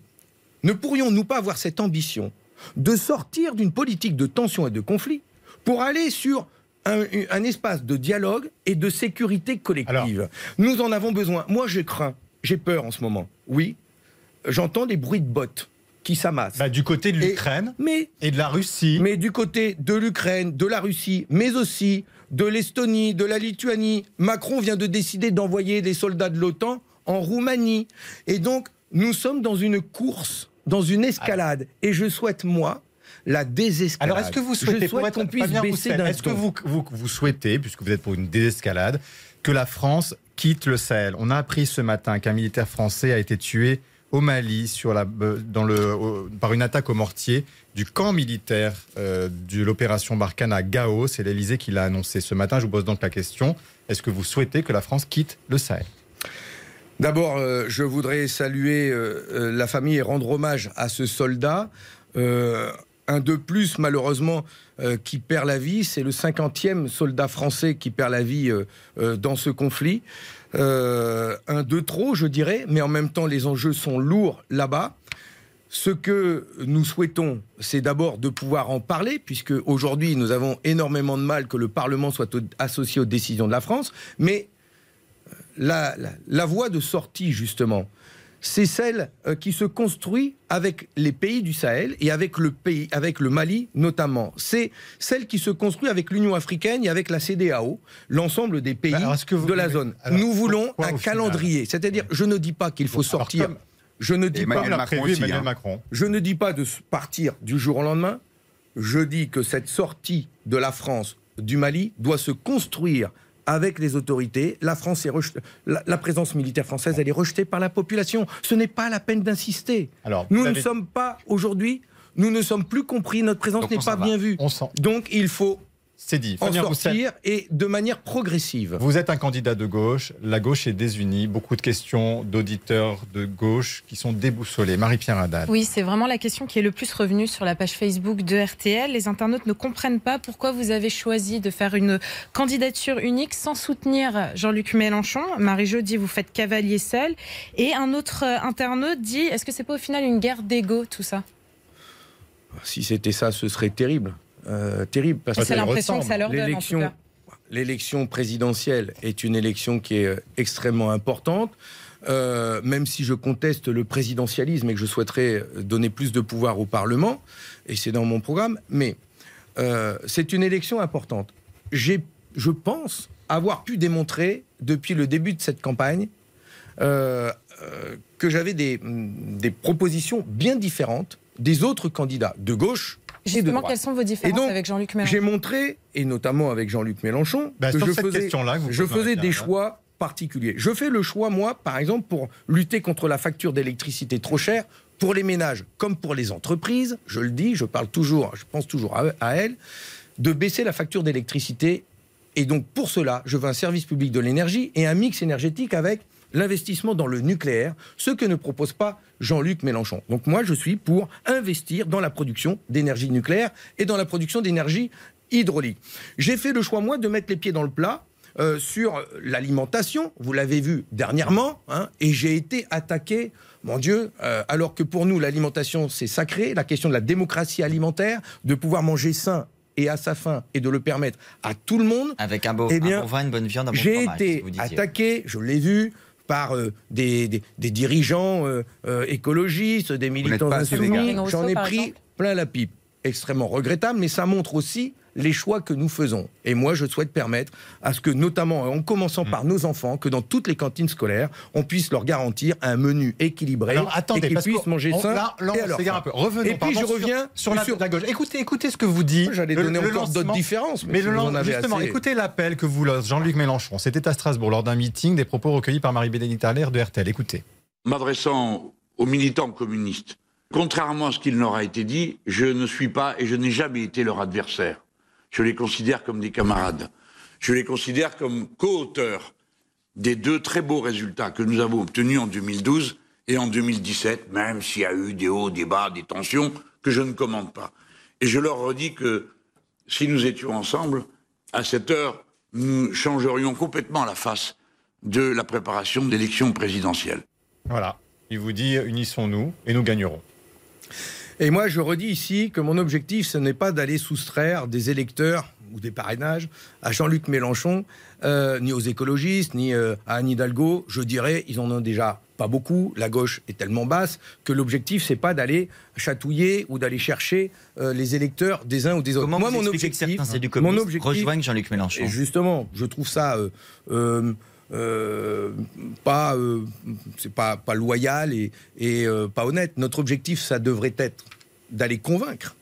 Ne pourrions-nous pas avoir cette ambition de sortir d'une politique de tension et de conflit pour aller sur un, espace de dialogue et de sécurité collective. Nous en avons besoin. Moi, je crains, j'ai peur en ce moment. Oui, j'entends des bruits de bottes qui s'amassent. Bah, du côté de l'Ukraine et, de la Russie. Mais du côté de l'Ukraine, de la Russie, mais aussi de l'Estonie, de la Lituanie. Macron vient de décider d'envoyer des soldats de l'OTAN en Roumanie. Et donc, nous sommes dans une course, dans une escalade. Et je souhaite, moi, la désescalade. Alors, est-ce que vous souhaitez, je souhaite qu'on puisse Fabien baisser Roussel, d'un est-ce que vous, vous, vous souhaitez, puisque vous êtes pour une désescalade, que la France quitte le Sahel? On a appris ce matin qu'un militaire français a été tué au Mali sur la, euh, dans le, au- par une attaque au mortier du camp militaire euh, de l'opération Barkhane à Gao. C'est l'Elysée qui l'a annoncé ce matin. Je vous pose donc la question est-ce que vous souhaitez que la France quitte le Sahel? D'abord, euh, je voudrais saluer euh, euh, la famille et rendre hommage à ce soldat. Un de plus, malheureusement, qui perd la vie. C'est le 50e soldat français qui perd la vie dans ce conflit. Un de trop, je dirais, mais en même temps, les enjeux sont lourds là-bas. Ce que nous souhaitons, c'est d'abord de pouvoir en parler, puisque aujourd'hui, nous avons énormément de mal que le Parlement soit associé aux décisions de la France, mais la, la- la voie de sortie, justement, c'est celle euh, qui se construit avec les pays du Sahel et avec le, pays, avec le Mali notamment. C'est celle qui se construit avec l'Union africaine et avec la CDAO, l'ensemble des pays alors, est-ce que vous- de la zone. alors, Nous voulons un calendrier. C'est-à-dire, je ne dis pas qu'il faut Alors, sortir. comme- Je ne dis Emmanuel pas. Comme l'a Macron prévu aussi, Emmanuel hein. Macron. Je ne dis pas de partir du jour au lendemain. Je dis que cette sortie de la France du Mali doit se construire avec les autorités. La France est rejetée- la, la présence militaire française, elle est rejetée par la population. Ce n'est pas la peine d'insister. Nous ne sommes pas aujourd'hui, nous ne sommes plus compris. Notre présence n'est pas va. bien vue. Donc il faut C'est dit. en sortir et de manière progressive. Vous êtes un candidat de gauche, la gauche est désunie, beaucoup de questions d'auditeurs de gauche qui sont déboussolés. Marie-Pierre Haddad. Oui, c'est vraiment la question qui est le plus revenue sur la page Facebook de RTL. Les internautes ne comprennent pas pourquoi vous avez choisi de faire une candidature unique sans soutenir Jean-Luc Mélenchon. Marie-Jo dit vous faites cavalier seul. Et un autre internaute dit est-ce que c'est pas au final une guerre d'ego tout ça? Si c'était ça, ce serait terrible. Euh, terrible parce lui l'impression que ça leur donne L'élection, présidentielle est une élection qui est euh, extrêmement importante. Euh, même si je conteste le présidentialisme et que je souhaiterais donner plus de pouvoir au Parlement, et c'est dans mon programme, mais euh, c'est une élection importante. J'ai, je pense avoir pu démontrer depuis le début de cette campagne euh, que j'avais des, des propositions bien différentes des autres candidats de gauche Justement, quelles sont vos différences donc, avec Jean-Luc J'ai Mélenchon montré, et notamment avec Jean-Luc Mélenchon, Bah, que sur je cette faisais, question-là que je faisais des Haddad. choix particuliers. Je fais le choix, moi, par exemple, pour lutter contre la facture d'électricité trop chère, pour les ménages comme pour les entreprises, je le dis, je parle toujours, je pense toujours à, à elles, de baisser la facture d'électricité. Et donc, pour cela, je veux un service public de l'énergie et un mix énergétique avec l'investissement dans le nucléaire, ce que ne propose pas Jean-Luc Mélenchon. Donc moi, je suis pour investir dans la production d'énergie nucléaire et dans la production d'énergie hydraulique. J'ai fait le choix, moi, de mettre les pieds dans le plat euh, sur l'alimentation, vous l'avez vu dernièrement, hein, et j'ai été attaqué, mon Dieu, euh, alors que pour nous, l'alimentation, c'est sacré, la question de la démocratie alimentaire, de pouvoir manger sain et à sa faim, et de le permettre à tout le monde, Avec un, beau, Eh bien, un bon vin, une bonne viande, un bon j'ai été attaqué, je l'ai vu, par euh, des, des- des dirigeants euh, euh, écologistes, des militants insoumis. J'en ai pris plein la pipe. Extrêmement regrettable, mais ça montre aussi les choix que nous faisons. Et moi, je souhaite permettre à ce que, notamment en commençant Mm. par nos enfants, que dans toutes les cantines scolaires, on puisse leur garantir un menu équilibré Alors attendez, et qu'ils puissent que manger on- sain là, là, et à on faim. un peu. Revenons Et puis, pardon, je sur- reviens sur, la, sur- la gauche. Écoutez, écoutez ce que vous dites. J'allais donner le encore d'autres lancement- différences, mais, Mais si le vous en lan- avez justement, assez. écoutez l'appel que vous lance Jean-Luc Mélenchon. C'était à Strasbourg lors d'un meeting, des propos recueillis par Marie-Bénédicte Allaire de RTL. Écoutez. M'adressant aux militants communistes, contrairement à ce qu'il leur a été dit, je ne suis pas et je n'ai jamais été leur adversaire. Je les considère comme des camarades. Je les considère comme co-auteurs des deux très beaux résultats que nous avons obtenus en 2012 et en 2017, même s'il y a eu des hauts, des bas, des tensions que je ne commande pas. Et je leur redis que si nous étions ensemble, à cette heure, nous changerions complètement la face de la préparation d'élections présidentielles. Voilà. Il vous dit unissons-nous et nous gagnerons. Et moi, je redis ici que mon objectif, ce n'est pas d'aller soustraire des électeurs ou des parrainages à Jean-Luc Mélenchon, euh, ni aux écologistes, ni euh, à Anne Hidalgo. Je dirais, ils en ont déjà pas beaucoup. La gauche est tellement basse que l'objectif, c'est pas d'aller chatouiller ou d'aller chercher euh, les électeurs des uns ou des autres. Comment Moi, vous mon expliquez que objectif, certains du mon objectif, rejoignent Jean-Luc Mélenchon justement, je trouve ça euh, pas, euh, c'est pas, pas loyal et, euh, pas honnête. Notre objectif, ça devrait être d'aller convaincre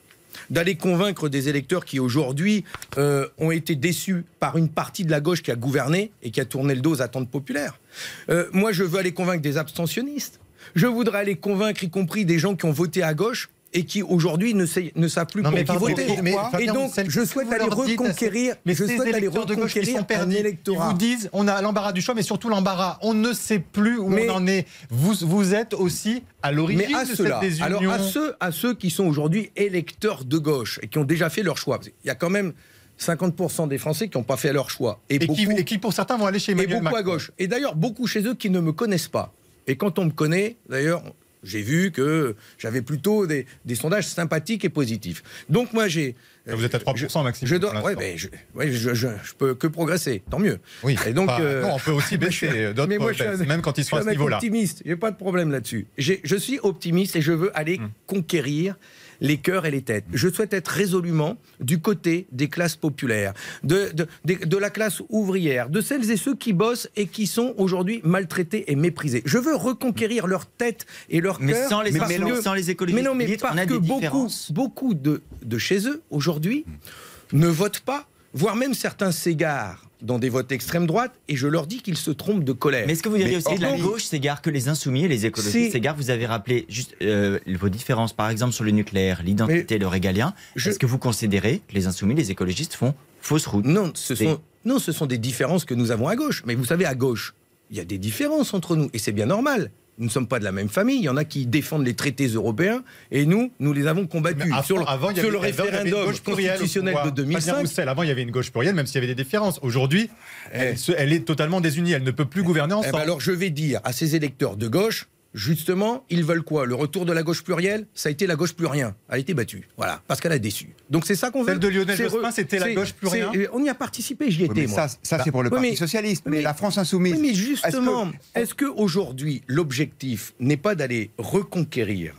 d'aller convaincre des électeurs qui aujourd'hui ont été déçus par une partie de la gauche qui a gouverné et qui a tourné le dos aux attentes populaires. Moi, je veux aller convaincre des abstentionnistes. Je voudrais aller convaincre, y compris des gens qui ont voté à gauche et qui aujourd'hui ne, ne savent plus Non, pour mais qui pardon, voter. mais- mais et donc, je souhaite aller à reconquérir, mais je souhaite aller qui reconquérir sont un perdus, Ils électorat. vous disent, on a l'embarras du choix, mais surtout l'embarras. On ne sait plus où Mais- on en est. Vous, vous êtes aussi à l'origine Mais à de cette désunion. alors à ceux, à ceux qui sont aujourd'hui électeurs de gauche et qui ont déjà fait leur choix, qu'il y a quand même 50% des Français qui n'ont pas fait leur choix. Et, et, qui, beaucoup, et qui, pour certains, vont aller chez et Emmanuel beaucoup à Macron. gauche. Et d'ailleurs, beaucoup chez eux qui ne me connaissent pas. Et quand on me connaît, d'ailleurs, j'ai vu que j'avais plutôt des, des sondages sympathiques et positifs. Donc moi, j'ai... Vous êtes à 3%, Maxime. Je dois, ouais, mais je, ouais, je, je, je peux que progresser, tant mieux. Oui, Et donc, euh, non, on peut aussi je baisser. suis- D'autres je suis un- même quand ils sont je à suis ce un mec niveau-là. optimiste, j'ai pas de problème là-dessus. Je suis optimiste et je veux aller Hum. conquérir les cœurs et les têtes. Je souhaite être résolument du côté des classes populaires, de, de, de- de la classe ouvrière, de celles et ceux qui bossent et qui sont aujourd'hui maltraités et méprisés. Je veux reconquérir leur tête et leur Mais cœur. sans les- parce mais que- sans les écologistes, Mais non, mais parce que beaucoup, beaucoup de, de chez eux, aujourd'hui, ne votent pas, voire même certains s'égarent dans des votes extrême droite, et je leur dis qu'ils se trompent de colère. Mais est-ce que vous diriez aussi que la gauche s'égare que les insoumis et les écologistes s'égarent Vous avez rappelé juste euh, vos différences, par exemple, sur le nucléaire, l'identité, le régalien. je- Est-ce que vous considérez que les insoumis, les écologistes font fausse route Non, ce Des- sont, non, ce sont des différences que nous avons à gauche. Mais vous savez, à gauche, il y a des différences entre nous, et c'est bien normal. Nous ne sommes pas de la même famille. Il y en a qui défendent les traités européens, et nous, nous les avons combattus. Avant, sur le, avant, il y sur avait, le référendum constitutionnel pouvoir. de Fabien 2005, Roussel, avant, il y avait une gauche plurielle, même s'il y avait des différences. Aujourd'hui, elle, se- elle est totalement désunie. Elle ne peut plus gouverner Eh ensemble. ben alors je vais dire à ces électeurs de gauche, justement, ils veulent quoi? Le retour de la gauche plurielle? Ça a été la gauche plus rien. Elle a été battue. Voilà, parce qu'elle a déçu. Donc c'est ça qu'on veut. Celle de Lionel Jospin, c'était la gauche plus rien On y a participé, j'y Oui, étais, mais moi. ça, ça c'est pour le Oui, Parti mais- socialiste. Mais, mais- la France insoumise. Oui, mais justement, est-ce que aujourd'hui l'objectif n'est pas d'aller reconquérir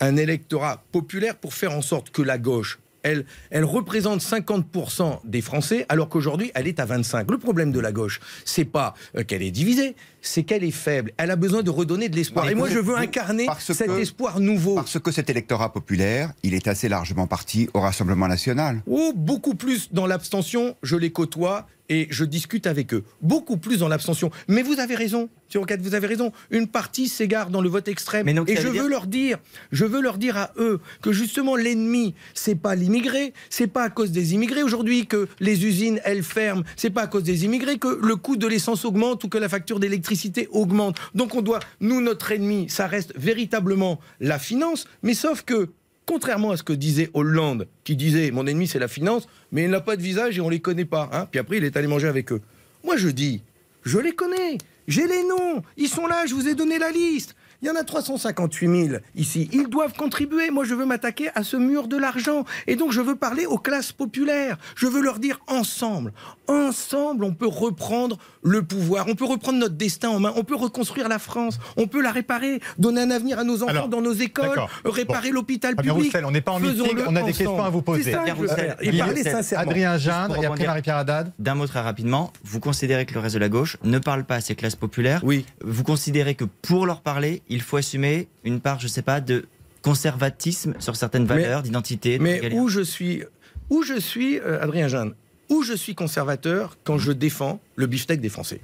un électorat populaire pour faire en sorte que la gauche, elle, elle représente 50% des Français, alors qu'aujourd'hui elle est à 25. Le problème de la gauche, c'est pas euh, qu'elle est divisée, c'est qu'elle est faible. Elle a besoin de redonner de l'espoir. Et moi, je veux vous- incarner cet que- espoir nouveau. Parce que cet électorat populaire, il est assez largement parti au Rassemblement national. Oh, beaucoup plus dans l'abstention, je les côtoie et je discute avec eux. Beaucoup plus dans l'abstention. Mais vous avez raison, sur Roquette, vous avez raison. Une partie s'égare dans le vote extrême. Mais donc, et je veux dire- leur dire, je veux leur dire à eux que justement l'ennemi, c'est pas l'immigré, c'est pas à cause des immigrés aujourd'hui que les usines elles ferment, c'est pas à cause des immigrés que le coût de l'essence augmente ou que la facture d'électricité augmente. Donc on doit, nous notre ennemi, ça reste véritablement la finance, mais sauf que Contrairement à ce que disait Hollande, qui disait mon ennemi c'est la finance, mais il n'a pas de visage et on les connaît pas. hein. Puis après il est allé manger avec eux. Moi je dis, je les connais, j'ai les noms, ils sont là, je vous ai donné la liste. Il y en a 358 000 ici. Ils doivent contribuer. Moi, je veux m'attaquer à ce mur de l'argent. Et donc, je veux parler aux classes populaires. Je veux leur dire ensemble, ensemble, on peut reprendre le pouvoir. On peut reprendre notre destin en main. On peut reconstruire la France. On peut la réparer, donner un avenir à nos enfants Alors, dans nos écoles, réparer Bon. l'hôpital Fabien public. Roussel, on n'est pas en meeting, Faisons-le on a des ensemble. questions à vous poser. Ça. Roussel, Et il- parler sincèrement. Adrien pour et après. Marie-Pierre Haddad. D'un mot très rapidement, vous considérez que le réseau de la gauche ne parle pas à ces classes populaires Oui. Vous considérez que pour leur parler, il faut assumer une part, je sais pas, de conservatisme sur certaines Mais- valeurs, d'identité de Mais régalien où je suis, où je suis, euh, Adrien Jeanne, où je suis conservateur quand je défends le beefsteak des Français?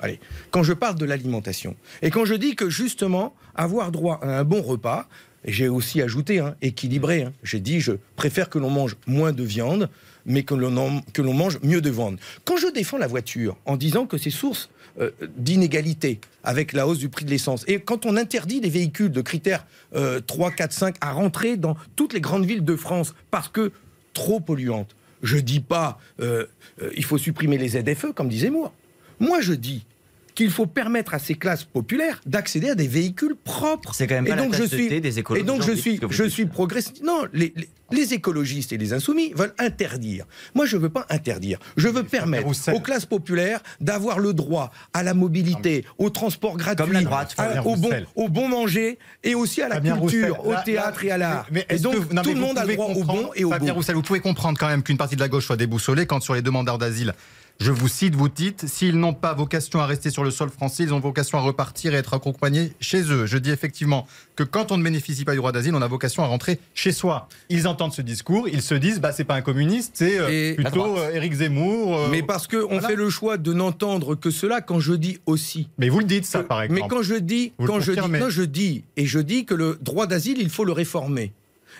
Allez, quand je parle de l'alimentation et quand je dis que justement avoir droit à un bon repas, j'ai aussi ajouté hein, équilibré. hein, j'ai dit je préfère que l'on mange moins de viande, mais que l'on en- que l'on mange mieux de viande. Quand je défends la voiture en disant que c'est source euh, d'inégalité avec la hausse du prix de l'essence. Et quand on interdit les véhicules de critères euh, 3, 4, 5 à rentrer dans toutes les grandes villes de France parce que trop polluantes, je dis pas euh, euh, il faut supprimer les ZFE comme disait Moore. Moi je dis qu'il faut permettre à ces classes populaires d'accéder à des véhicules propres. C'est quand même pas et la donc je tasse de suis des écolos et donc je suis je progressiste. Non, les, les- les écologistes et les insoumis veulent interdire. Moi, je veux pas interdire. Je veux permettre aux classes populaires d'avoir le droit à la mobilité, au transport gratuit, la droite, à- au bon au bon manger et aussi à la Fabien culture, Roussel, au théâtre là- et à l'art. mais Et est-ce donc que- non, tout mais le monde a le droit au bon et au Fabien beau. Roussel, vous pouvez comprendre quand même qu'une partie de la gauche soit déboussolée quand sur les demandeurs d'asile, je vous cite, vous dites, s'ils n'ont pas vocation à rester sur le sol français, ils ont vocation à repartir et être accompagnés chez eux. Je dis effectivement que quand on ne bénéficie pas du droit d'asile, on a vocation à rentrer chez soi. Ils entendent ce discours, ils se disent, bah c'est pas un communiste, c'est euh, plutôt euh, Éric Zemmour. euh, Mais parce qu'on voilà. fait le choix de n'entendre que cela quand je dis aussi. Mais vous le dites ça, que- par exemple. Mais quand je dis, Vous quand je dis, non, je dis, et je dis que le droit d'asile, il faut le réformer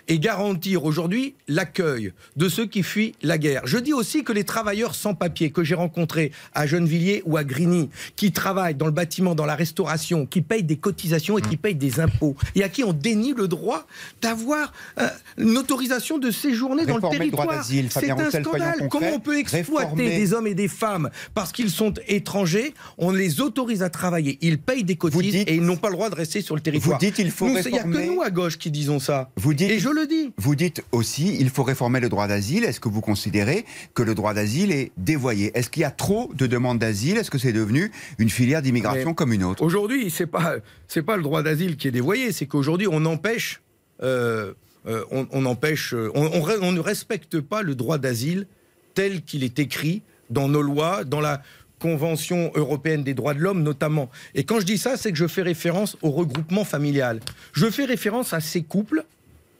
et garantir aujourd'hui l'accueil de ceux qui fuient la guerre. Je dis aussi que les travailleurs sans papier que j'ai rencontrés à Gennevilliers ou à Grigny, qui travaillent dans le bâtiment, dans la restauration, qui payent des cotisations et qui payent des impôts, et à qui on dénie le droit d'avoir euh, une autorisation de séjourner dans le Réformer territoire. C'est un Roussel, scandale. Comment on peut exploiter Réformer- des hommes et des femmes parce qu'ils sont étrangers? On les autorise à travailler. Ils payent des cotises dites- et ils n'ont pas le droit de rester sur le territoire. Vous dites il faut Nous, Il n'y a réformer- que nous à gauche qui disons ça. Vous dites- Et je le. Vous dites aussi, il faut réformer le droit d'asile. Est-ce que vous considérez que le droit d'asile est dévoyé? Est-ce qu'il y a trop de demandes d'asile? Est-ce que c'est devenu une filière d'immigration comme une autre? Aujourd'hui, c'est pas c'est pas le droit d'asile qui est dévoyé, c'est qu'aujourd'hui on empêche euh, euh, on, on empêche euh, on, on re- on ne respecte pas le droit d'asile tel qu'il est écrit dans nos lois, dans la Convention européenne des droits de l'homme notamment. Et quand je dis ça, c'est que je fais référence au regroupement familial. Je fais référence à ces couples,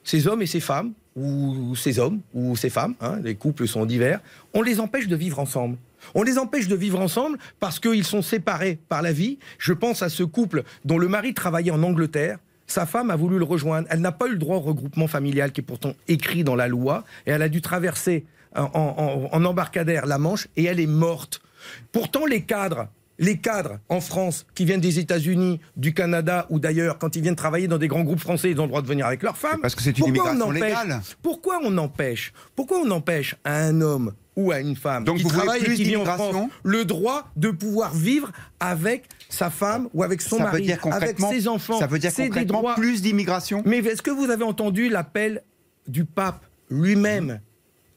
ces hommes et ces femmes, ou ces hommes ou ces femmes, hein, les couples sont divers, on les empêche de vivre ensemble. On les empêche de vivre ensemble parce qu'ils sont séparés par la vie. Je pense à ce couple dont le mari travaillait en Angleterre. Sa femme a voulu le rejoindre. Elle n'a pas eu le droit au regroupement familial qui est pourtant écrit dans la loi. Et elle a dû traverser en, en- en embarcadère la Manche et elle est morte. Pourtant, les cadres, les cadres en France qui viennent des États-Unis, du Canada ou d'ailleurs, quand ils viennent travailler dans des grands groupes français, ils ont le droit de venir avec leurs femmes. Parce que c'est une Pourquoi on immigration empêche- légale. Pourquoi on empêche Pourquoi on empêche à un homme ou à une femme Donc qui vous travaille et qui vit en France le droit de pouvoir vivre avec sa femme ou avec son Ça mari, veut dire avec concrètement, ses enfants. ça veut dire C'est des concrètement droits. plus d'immigration? Mais est-ce que vous avez entendu l'appel du pape lui-même?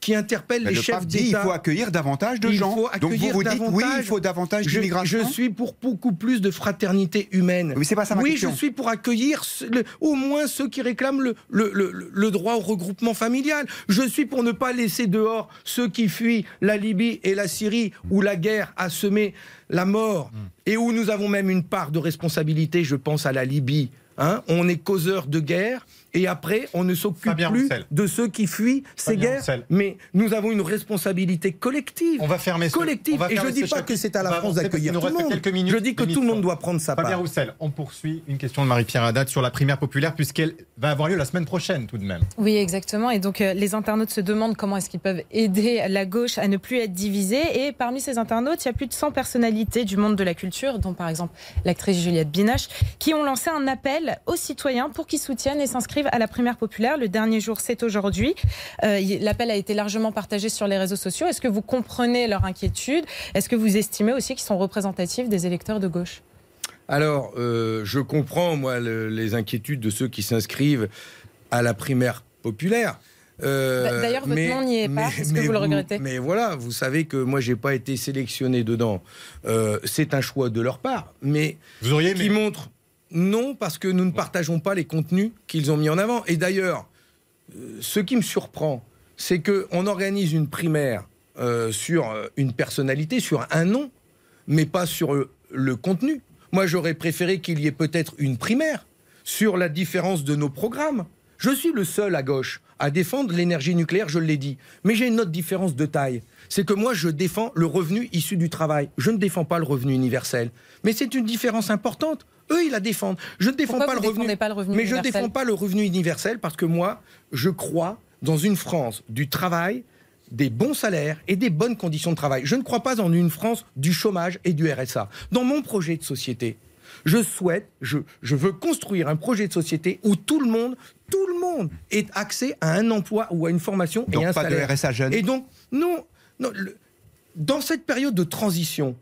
Qui interpelle Mais les Le chefs dit il d'État faut accueillir davantage de il gens. faut Donc vous vous dites oui, il faut davantage je, d'immigration. je suis pour beaucoup plus de fraternité humaine. Mais c'est pas ça ma oui, question. je suis pour accueillir le- au moins ceux qui réclament le, le- le- le droit au regroupement familial. Je suis pour ne pas laisser dehors ceux qui fuient la Libye et la Syrie où la guerre a semé la mort et où nous avons même une part de responsabilité. Je pense à la Libye. hein. on est causeur de guerre et après on ne s'occupe plus Roussel. de ceux qui fuient ces Fabien guerres. Roussel. Mais nous avons une responsabilité collective On va fermer ce- collective. Et je ne dis pas chapitre. que c'est à la France d'accueillir tout le monde. quelques minutes Je dis que tout le monde doit prendre sa Fabien part. Roussel, on poursuit une question de Marie-Pierre Haddad sur la primaire populaire puisqu'elle va avoir lieu la semaine prochaine tout de même. Oui, exactement. Et donc, euh, les internautes se demandent comment est-ce qu'ils peuvent aider la gauche à ne plus être divisée. Et parmi ces internautes, il y a plus de 100 personnalités du monde de la culture, dont par exemple l'actrice Juliette Binoche, qui ont lancé un appel aux citoyens pour qu'ils soutiennent et s'inscrivent à la primaire populaire. Le dernier jour, c'est aujourd'hui. Euh, L'appel a été largement partagé sur les réseaux sociaux. Est-ce que vous comprenez leur inquiétude? Est-ce que vous estimez aussi qu'ils sont représentatifs des électeurs de gauche? Alors, euh, je comprends, moi, le- les inquiétudes de ceux qui s'inscrivent à la primaire populaire. Euh, d'ailleurs, votre nom n'y est pas. Est-ce que vous le regrettez? Mais voilà, vous savez que moi, j'ai pas été sélectionné dedans. Euh, c'est un choix de leur part. Mais Vous auriez qui aimé montre non, parce que nous ne partageons pas les contenus qu'ils ont mis en avant. Et d'ailleurs, euh, ce qui me surprend, c'est qu'on organise une primaire euh, sur euh, une personnalité, sur un nom, mais pas sur le contenu. Moi, j'aurais préféré qu'il y ait peut-être une primaire sur la différence de nos programmes. Je suis le seul à gauche à défendre l'énergie nucléaire, je l'ai dit. Mais j'ai une autre différence de taille. C'est que moi, je défends le revenu issu du travail. Je ne défends pas le revenu universel. Mais c'est une différence importante. Eux, ils la défendent. Je ne défends Pourquoi pas le revenu. défendez pas le revenu mais je ne défends pas le revenu universel parce que moi, je crois dans une France du travail, des bons salaires et des bonnes conditions de travail. Je ne crois pas en une France du chômage et du RSA. Dans mon projet de société, je souhaite, je, je veux construire un projet de société où tout le monde, tout le monde ait accès à un emploi ou à une formation Donc et un pas de salaire. RSA jeune. Et donc, non, non le- dans cette période de transition,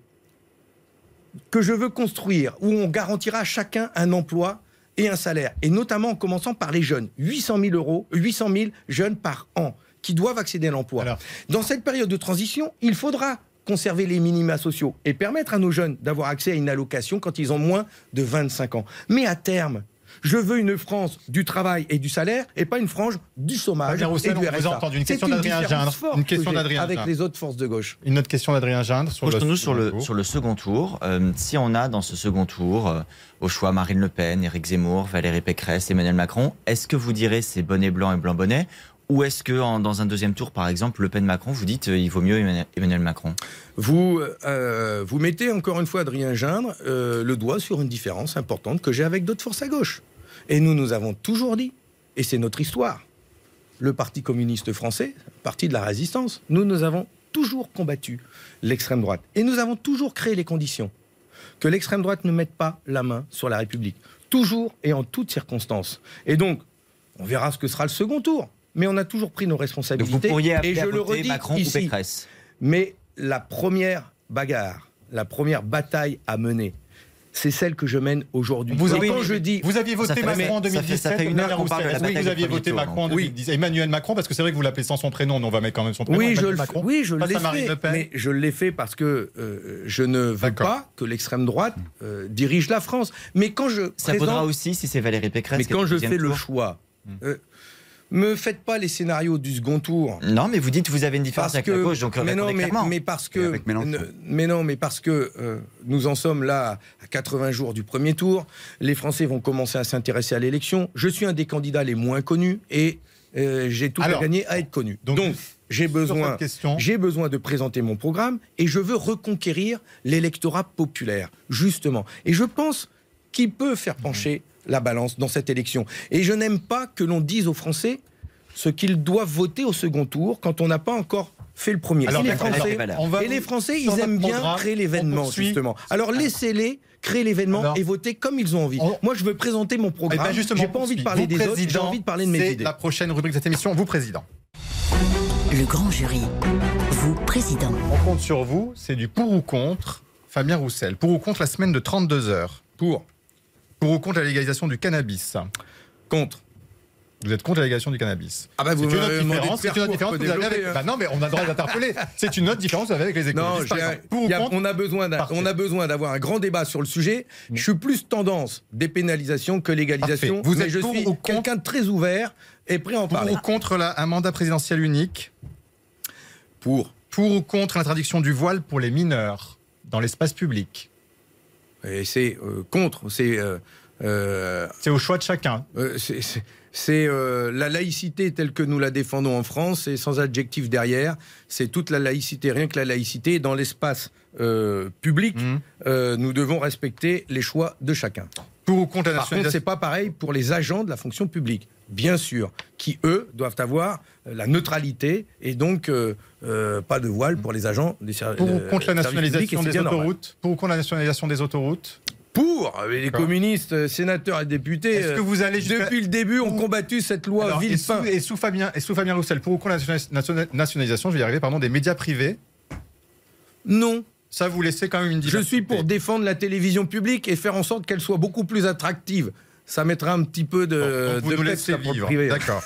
que je veux construire, où on garantira à chacun un emploi et un salaire, et notamment en commençant par les jeunes. 800 000 euros, 800 000 jeunes par an qui doivent accéder à l'emploi. Alors- Dans cette période de transition, il faudra conserver les minima sociaux et permettre à nos jeunes d'avoir accès à une allocation quand ils ont moins de 25 ans. Mais à terme, je veux une France du travail et du salaire et pas une frange du chômage Roussel, et du on RSA. entendu. Une question d'Adrien Gindre. Une que question d'Adrien Avec Gindre. les autres forces de gauche. Une autre question d'Adrien Gindre sur le, Projetons-nous sur le, tour. sur le second tour. Euh, si on a dans ce second tour euh, au choix Marine Le Pen, Éric Zemmour, Valérie Pécresse, Emmanuel Macron, est-ce que vous direz c'est bonnet blanc et blanc bonnet ou est-ce que dans un deuxième tour, par exemple, Le Pen-Macron, vous dites euh, il vaut mieux Emmanuel- Emmanuel Macron Vous, euh, vous mettez encore une fois, Adrien Gindre, euh, le doigt sur une différence importante que j'ai avec d'autres forces à gauche. Et nous, nous avons toujours dit, et c'est notre histoire, le Parti communiste français, parti de la résistance, nous, nous avons toujours combattu l'extrême droite. Et nous avons toujours créé les conditions que l'extrême droite ne mette pas la main sur la République. Toujours et en toutes circonstances. Et donc, on verra ce que sera le second tour. Mais on a toujours pris nos Donc responsabilités. vous pourriez et je le redis Macron ou ici. Pécresse Mais la première bagarre, la première bataille à mener, c'est celle que je mène aujourd'hui. Vous, je dis vous aviez voté Macron en ça fait- 2017. ça fait une heure qu'on parle de la Est-ce que bataille vous aviez voté tour, Macron en Oui. 2017. Emmanuel Macron, parce que c'est vrai que vous l'appelez sans son prénom, mais on va mettre quand même son prénom. oui, je Emmanuel le, Macron. oui, je l'ai fait, Le Pen. mais je l'ai fait parce que euh, je ne veux pas que l'extrême droite euh, dirige la France. Mais quand je Ça présente- vaudra aussi si c'est Valérie Pécresse mais quand je fais le choix, Hmm. euh, me faites pas les scénarios du second tour. Non, mais vous dites que vous avez une différence Parce avec que, la gauche, donc mais non, mais, parce que, avec Mélenchon. ne- mais non, mais parce que euh, nous en sommes là à 80 jours du premier tour. Les Français vont commencer à s'intéresser à l'élection. Je suis un des candidats les moins connus et euh, j'ai tout Alors, à gagner à être connu. donc, Donc, j'ai besoin, j'ai besoin de présenter mon programme et je veux reconquérir l'électorat populaire, justement. Et je pense qu'il peut faire pencher la balance dans cette élection. Et je n'aime pas que l'on dise aux Français ce qu'ils doivent voter au second tour quand on n'a pas encore fait le premier. Alors, Et les Français, on va et les Français ils aiment bien programme, créer l'événement, justement. Alors laissez-les créer l'événement et voter comme ils ont envie. on- Moi, je veux présenter mon Eh programme. ben, justement, j'ai pas envie de parler Vous, des autres, j'ai envie de parler de mes c'est idées. la prochaine rubrique de cette émission. Vous, président. Le grand jury. Vous, président. On compte sur vous. C'est du pour ou contre. Fabien Roussel. Pour ou contre la semaine de 32 heures. Pour, Pour ou contre la légalisation du cannabis? contre. Vous êtes contre la légalisation du cannabis. Ah bah vous C'est une autre différence, c'est une autre différence que vous avez avec... hein. Bah non, mais on a le droit d'interpeller. C'est une autre différence que vous avez avec les Non, écologistes. par exemple. Pour a- contre on a besoin d'un- on a besoin d'avoir un grand débat sur le sujet. Je suis plus tendance dépénalisation que légalisation. Parfait. Vous mais êtes je pour suis ou contre quelqu'un de très ouvert et prêt à en Pour parler. ou contre la- un mandat présidentiel unique? Pour. Pour ou contre l'interdiction du voile pour les mineurs dans l'espace public? Et c'est euh, contre. C'est euh, euh, C'est au choix de chacun. c'est- euh, la laïcité telle que nous la défendons en France et sans adjectif derrière. C'est toute la laïcité, rien que la laïcité. Dans l'espace euh, public, Mhm. euh, nous devons respecter les choix de chacun. Pour ou contre la Par contre, c'est pas pareil pour les agents de la fonction publique, bien sûr, qui eux doivent avoir euh, la neutralité et donc euh, euh, pas de voile pour les agents des ser- Pour ou contre la services publics, nationalisation des autoroutes Pour ou contre la nationalisation des autoroutes Pour les communistes, sénateurs et députés, Est-ce que vous allez depuis le début, ont combattu cette loi Alors, et, sous, Villepin. et sous Fabien, et sous Fabien Roussel, pour ou contre la nationalis- nationa- nationalisation, je vais y arriver, pardon, des médias privés? Non, Ça, vous laissez quand même une je diversité. suis pour défendre la télévision publique et faire en sorte qu'elle soit beaucoup plus attractive. Ça mettra un petit peu de, vous de nous laissez vivre. privé. D'accord.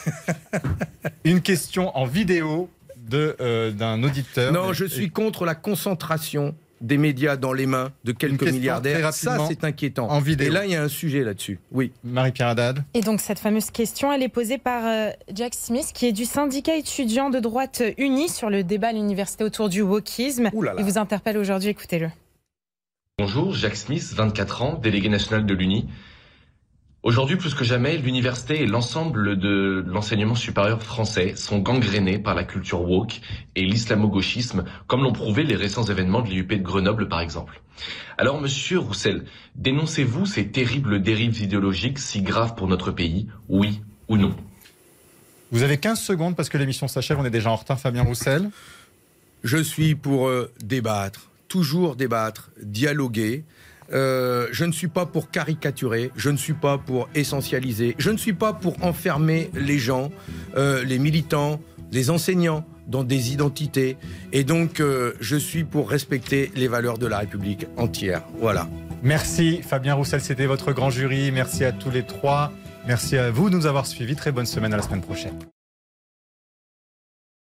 une question en vidéo de, euh, d'un auditeur. Non, je suis contre la concentration des médias dans les mains de quelques milliardaires. Ça, c'est inquiétant. en vidéo. Et là, il y a un sujet là-dessus. Oui. Marie-Pierre Haddad. Et donc cette fameuse question, elle est posée par euh, Jack Smith, qui est du syndicat étudiant de droite uni sur le débat à l'université autour du wokisme. Là là. Il vous interpelle aujourd'hui, écoutez-le. Bonjour, Jacques Smith, 24 ans, délégué national de l'UNI. Aujourd'hui, plus que jamais, l'université et l'ensemble de l'enseignement supérieur français sont gangrénés par la culture woke et l'islamo-gauchisme, comme l'ont prouvé les récents événements de l'IUP de Grenoble, par exemple. Alors, monsieur Roussel, dénoncez-vous ces terribles dérives idéologiques si graves pour notre pays, oui ou non? Vous avez 15 secondes parce que l'émission s'achève. On est déjà en retard, Fabien Roussel. Je suis pour euh, débattre, toujours débattre, dialoguer. Euh, je ne suis pas pour caricaturer, je ne suis pas pour essentialiser, je ne suis pas pour enfermer les gens, euh, les militants, les enseignants dans des identités. Et donc, euh, je suis pour respecter les valeurs de la République entière. Voilà. Merci Fabien Roussel, c'était votre grand jury. Merci à tous les trois. Merci à vous de nous avoir suivis. Très bonne semaine à la semaine prochaine.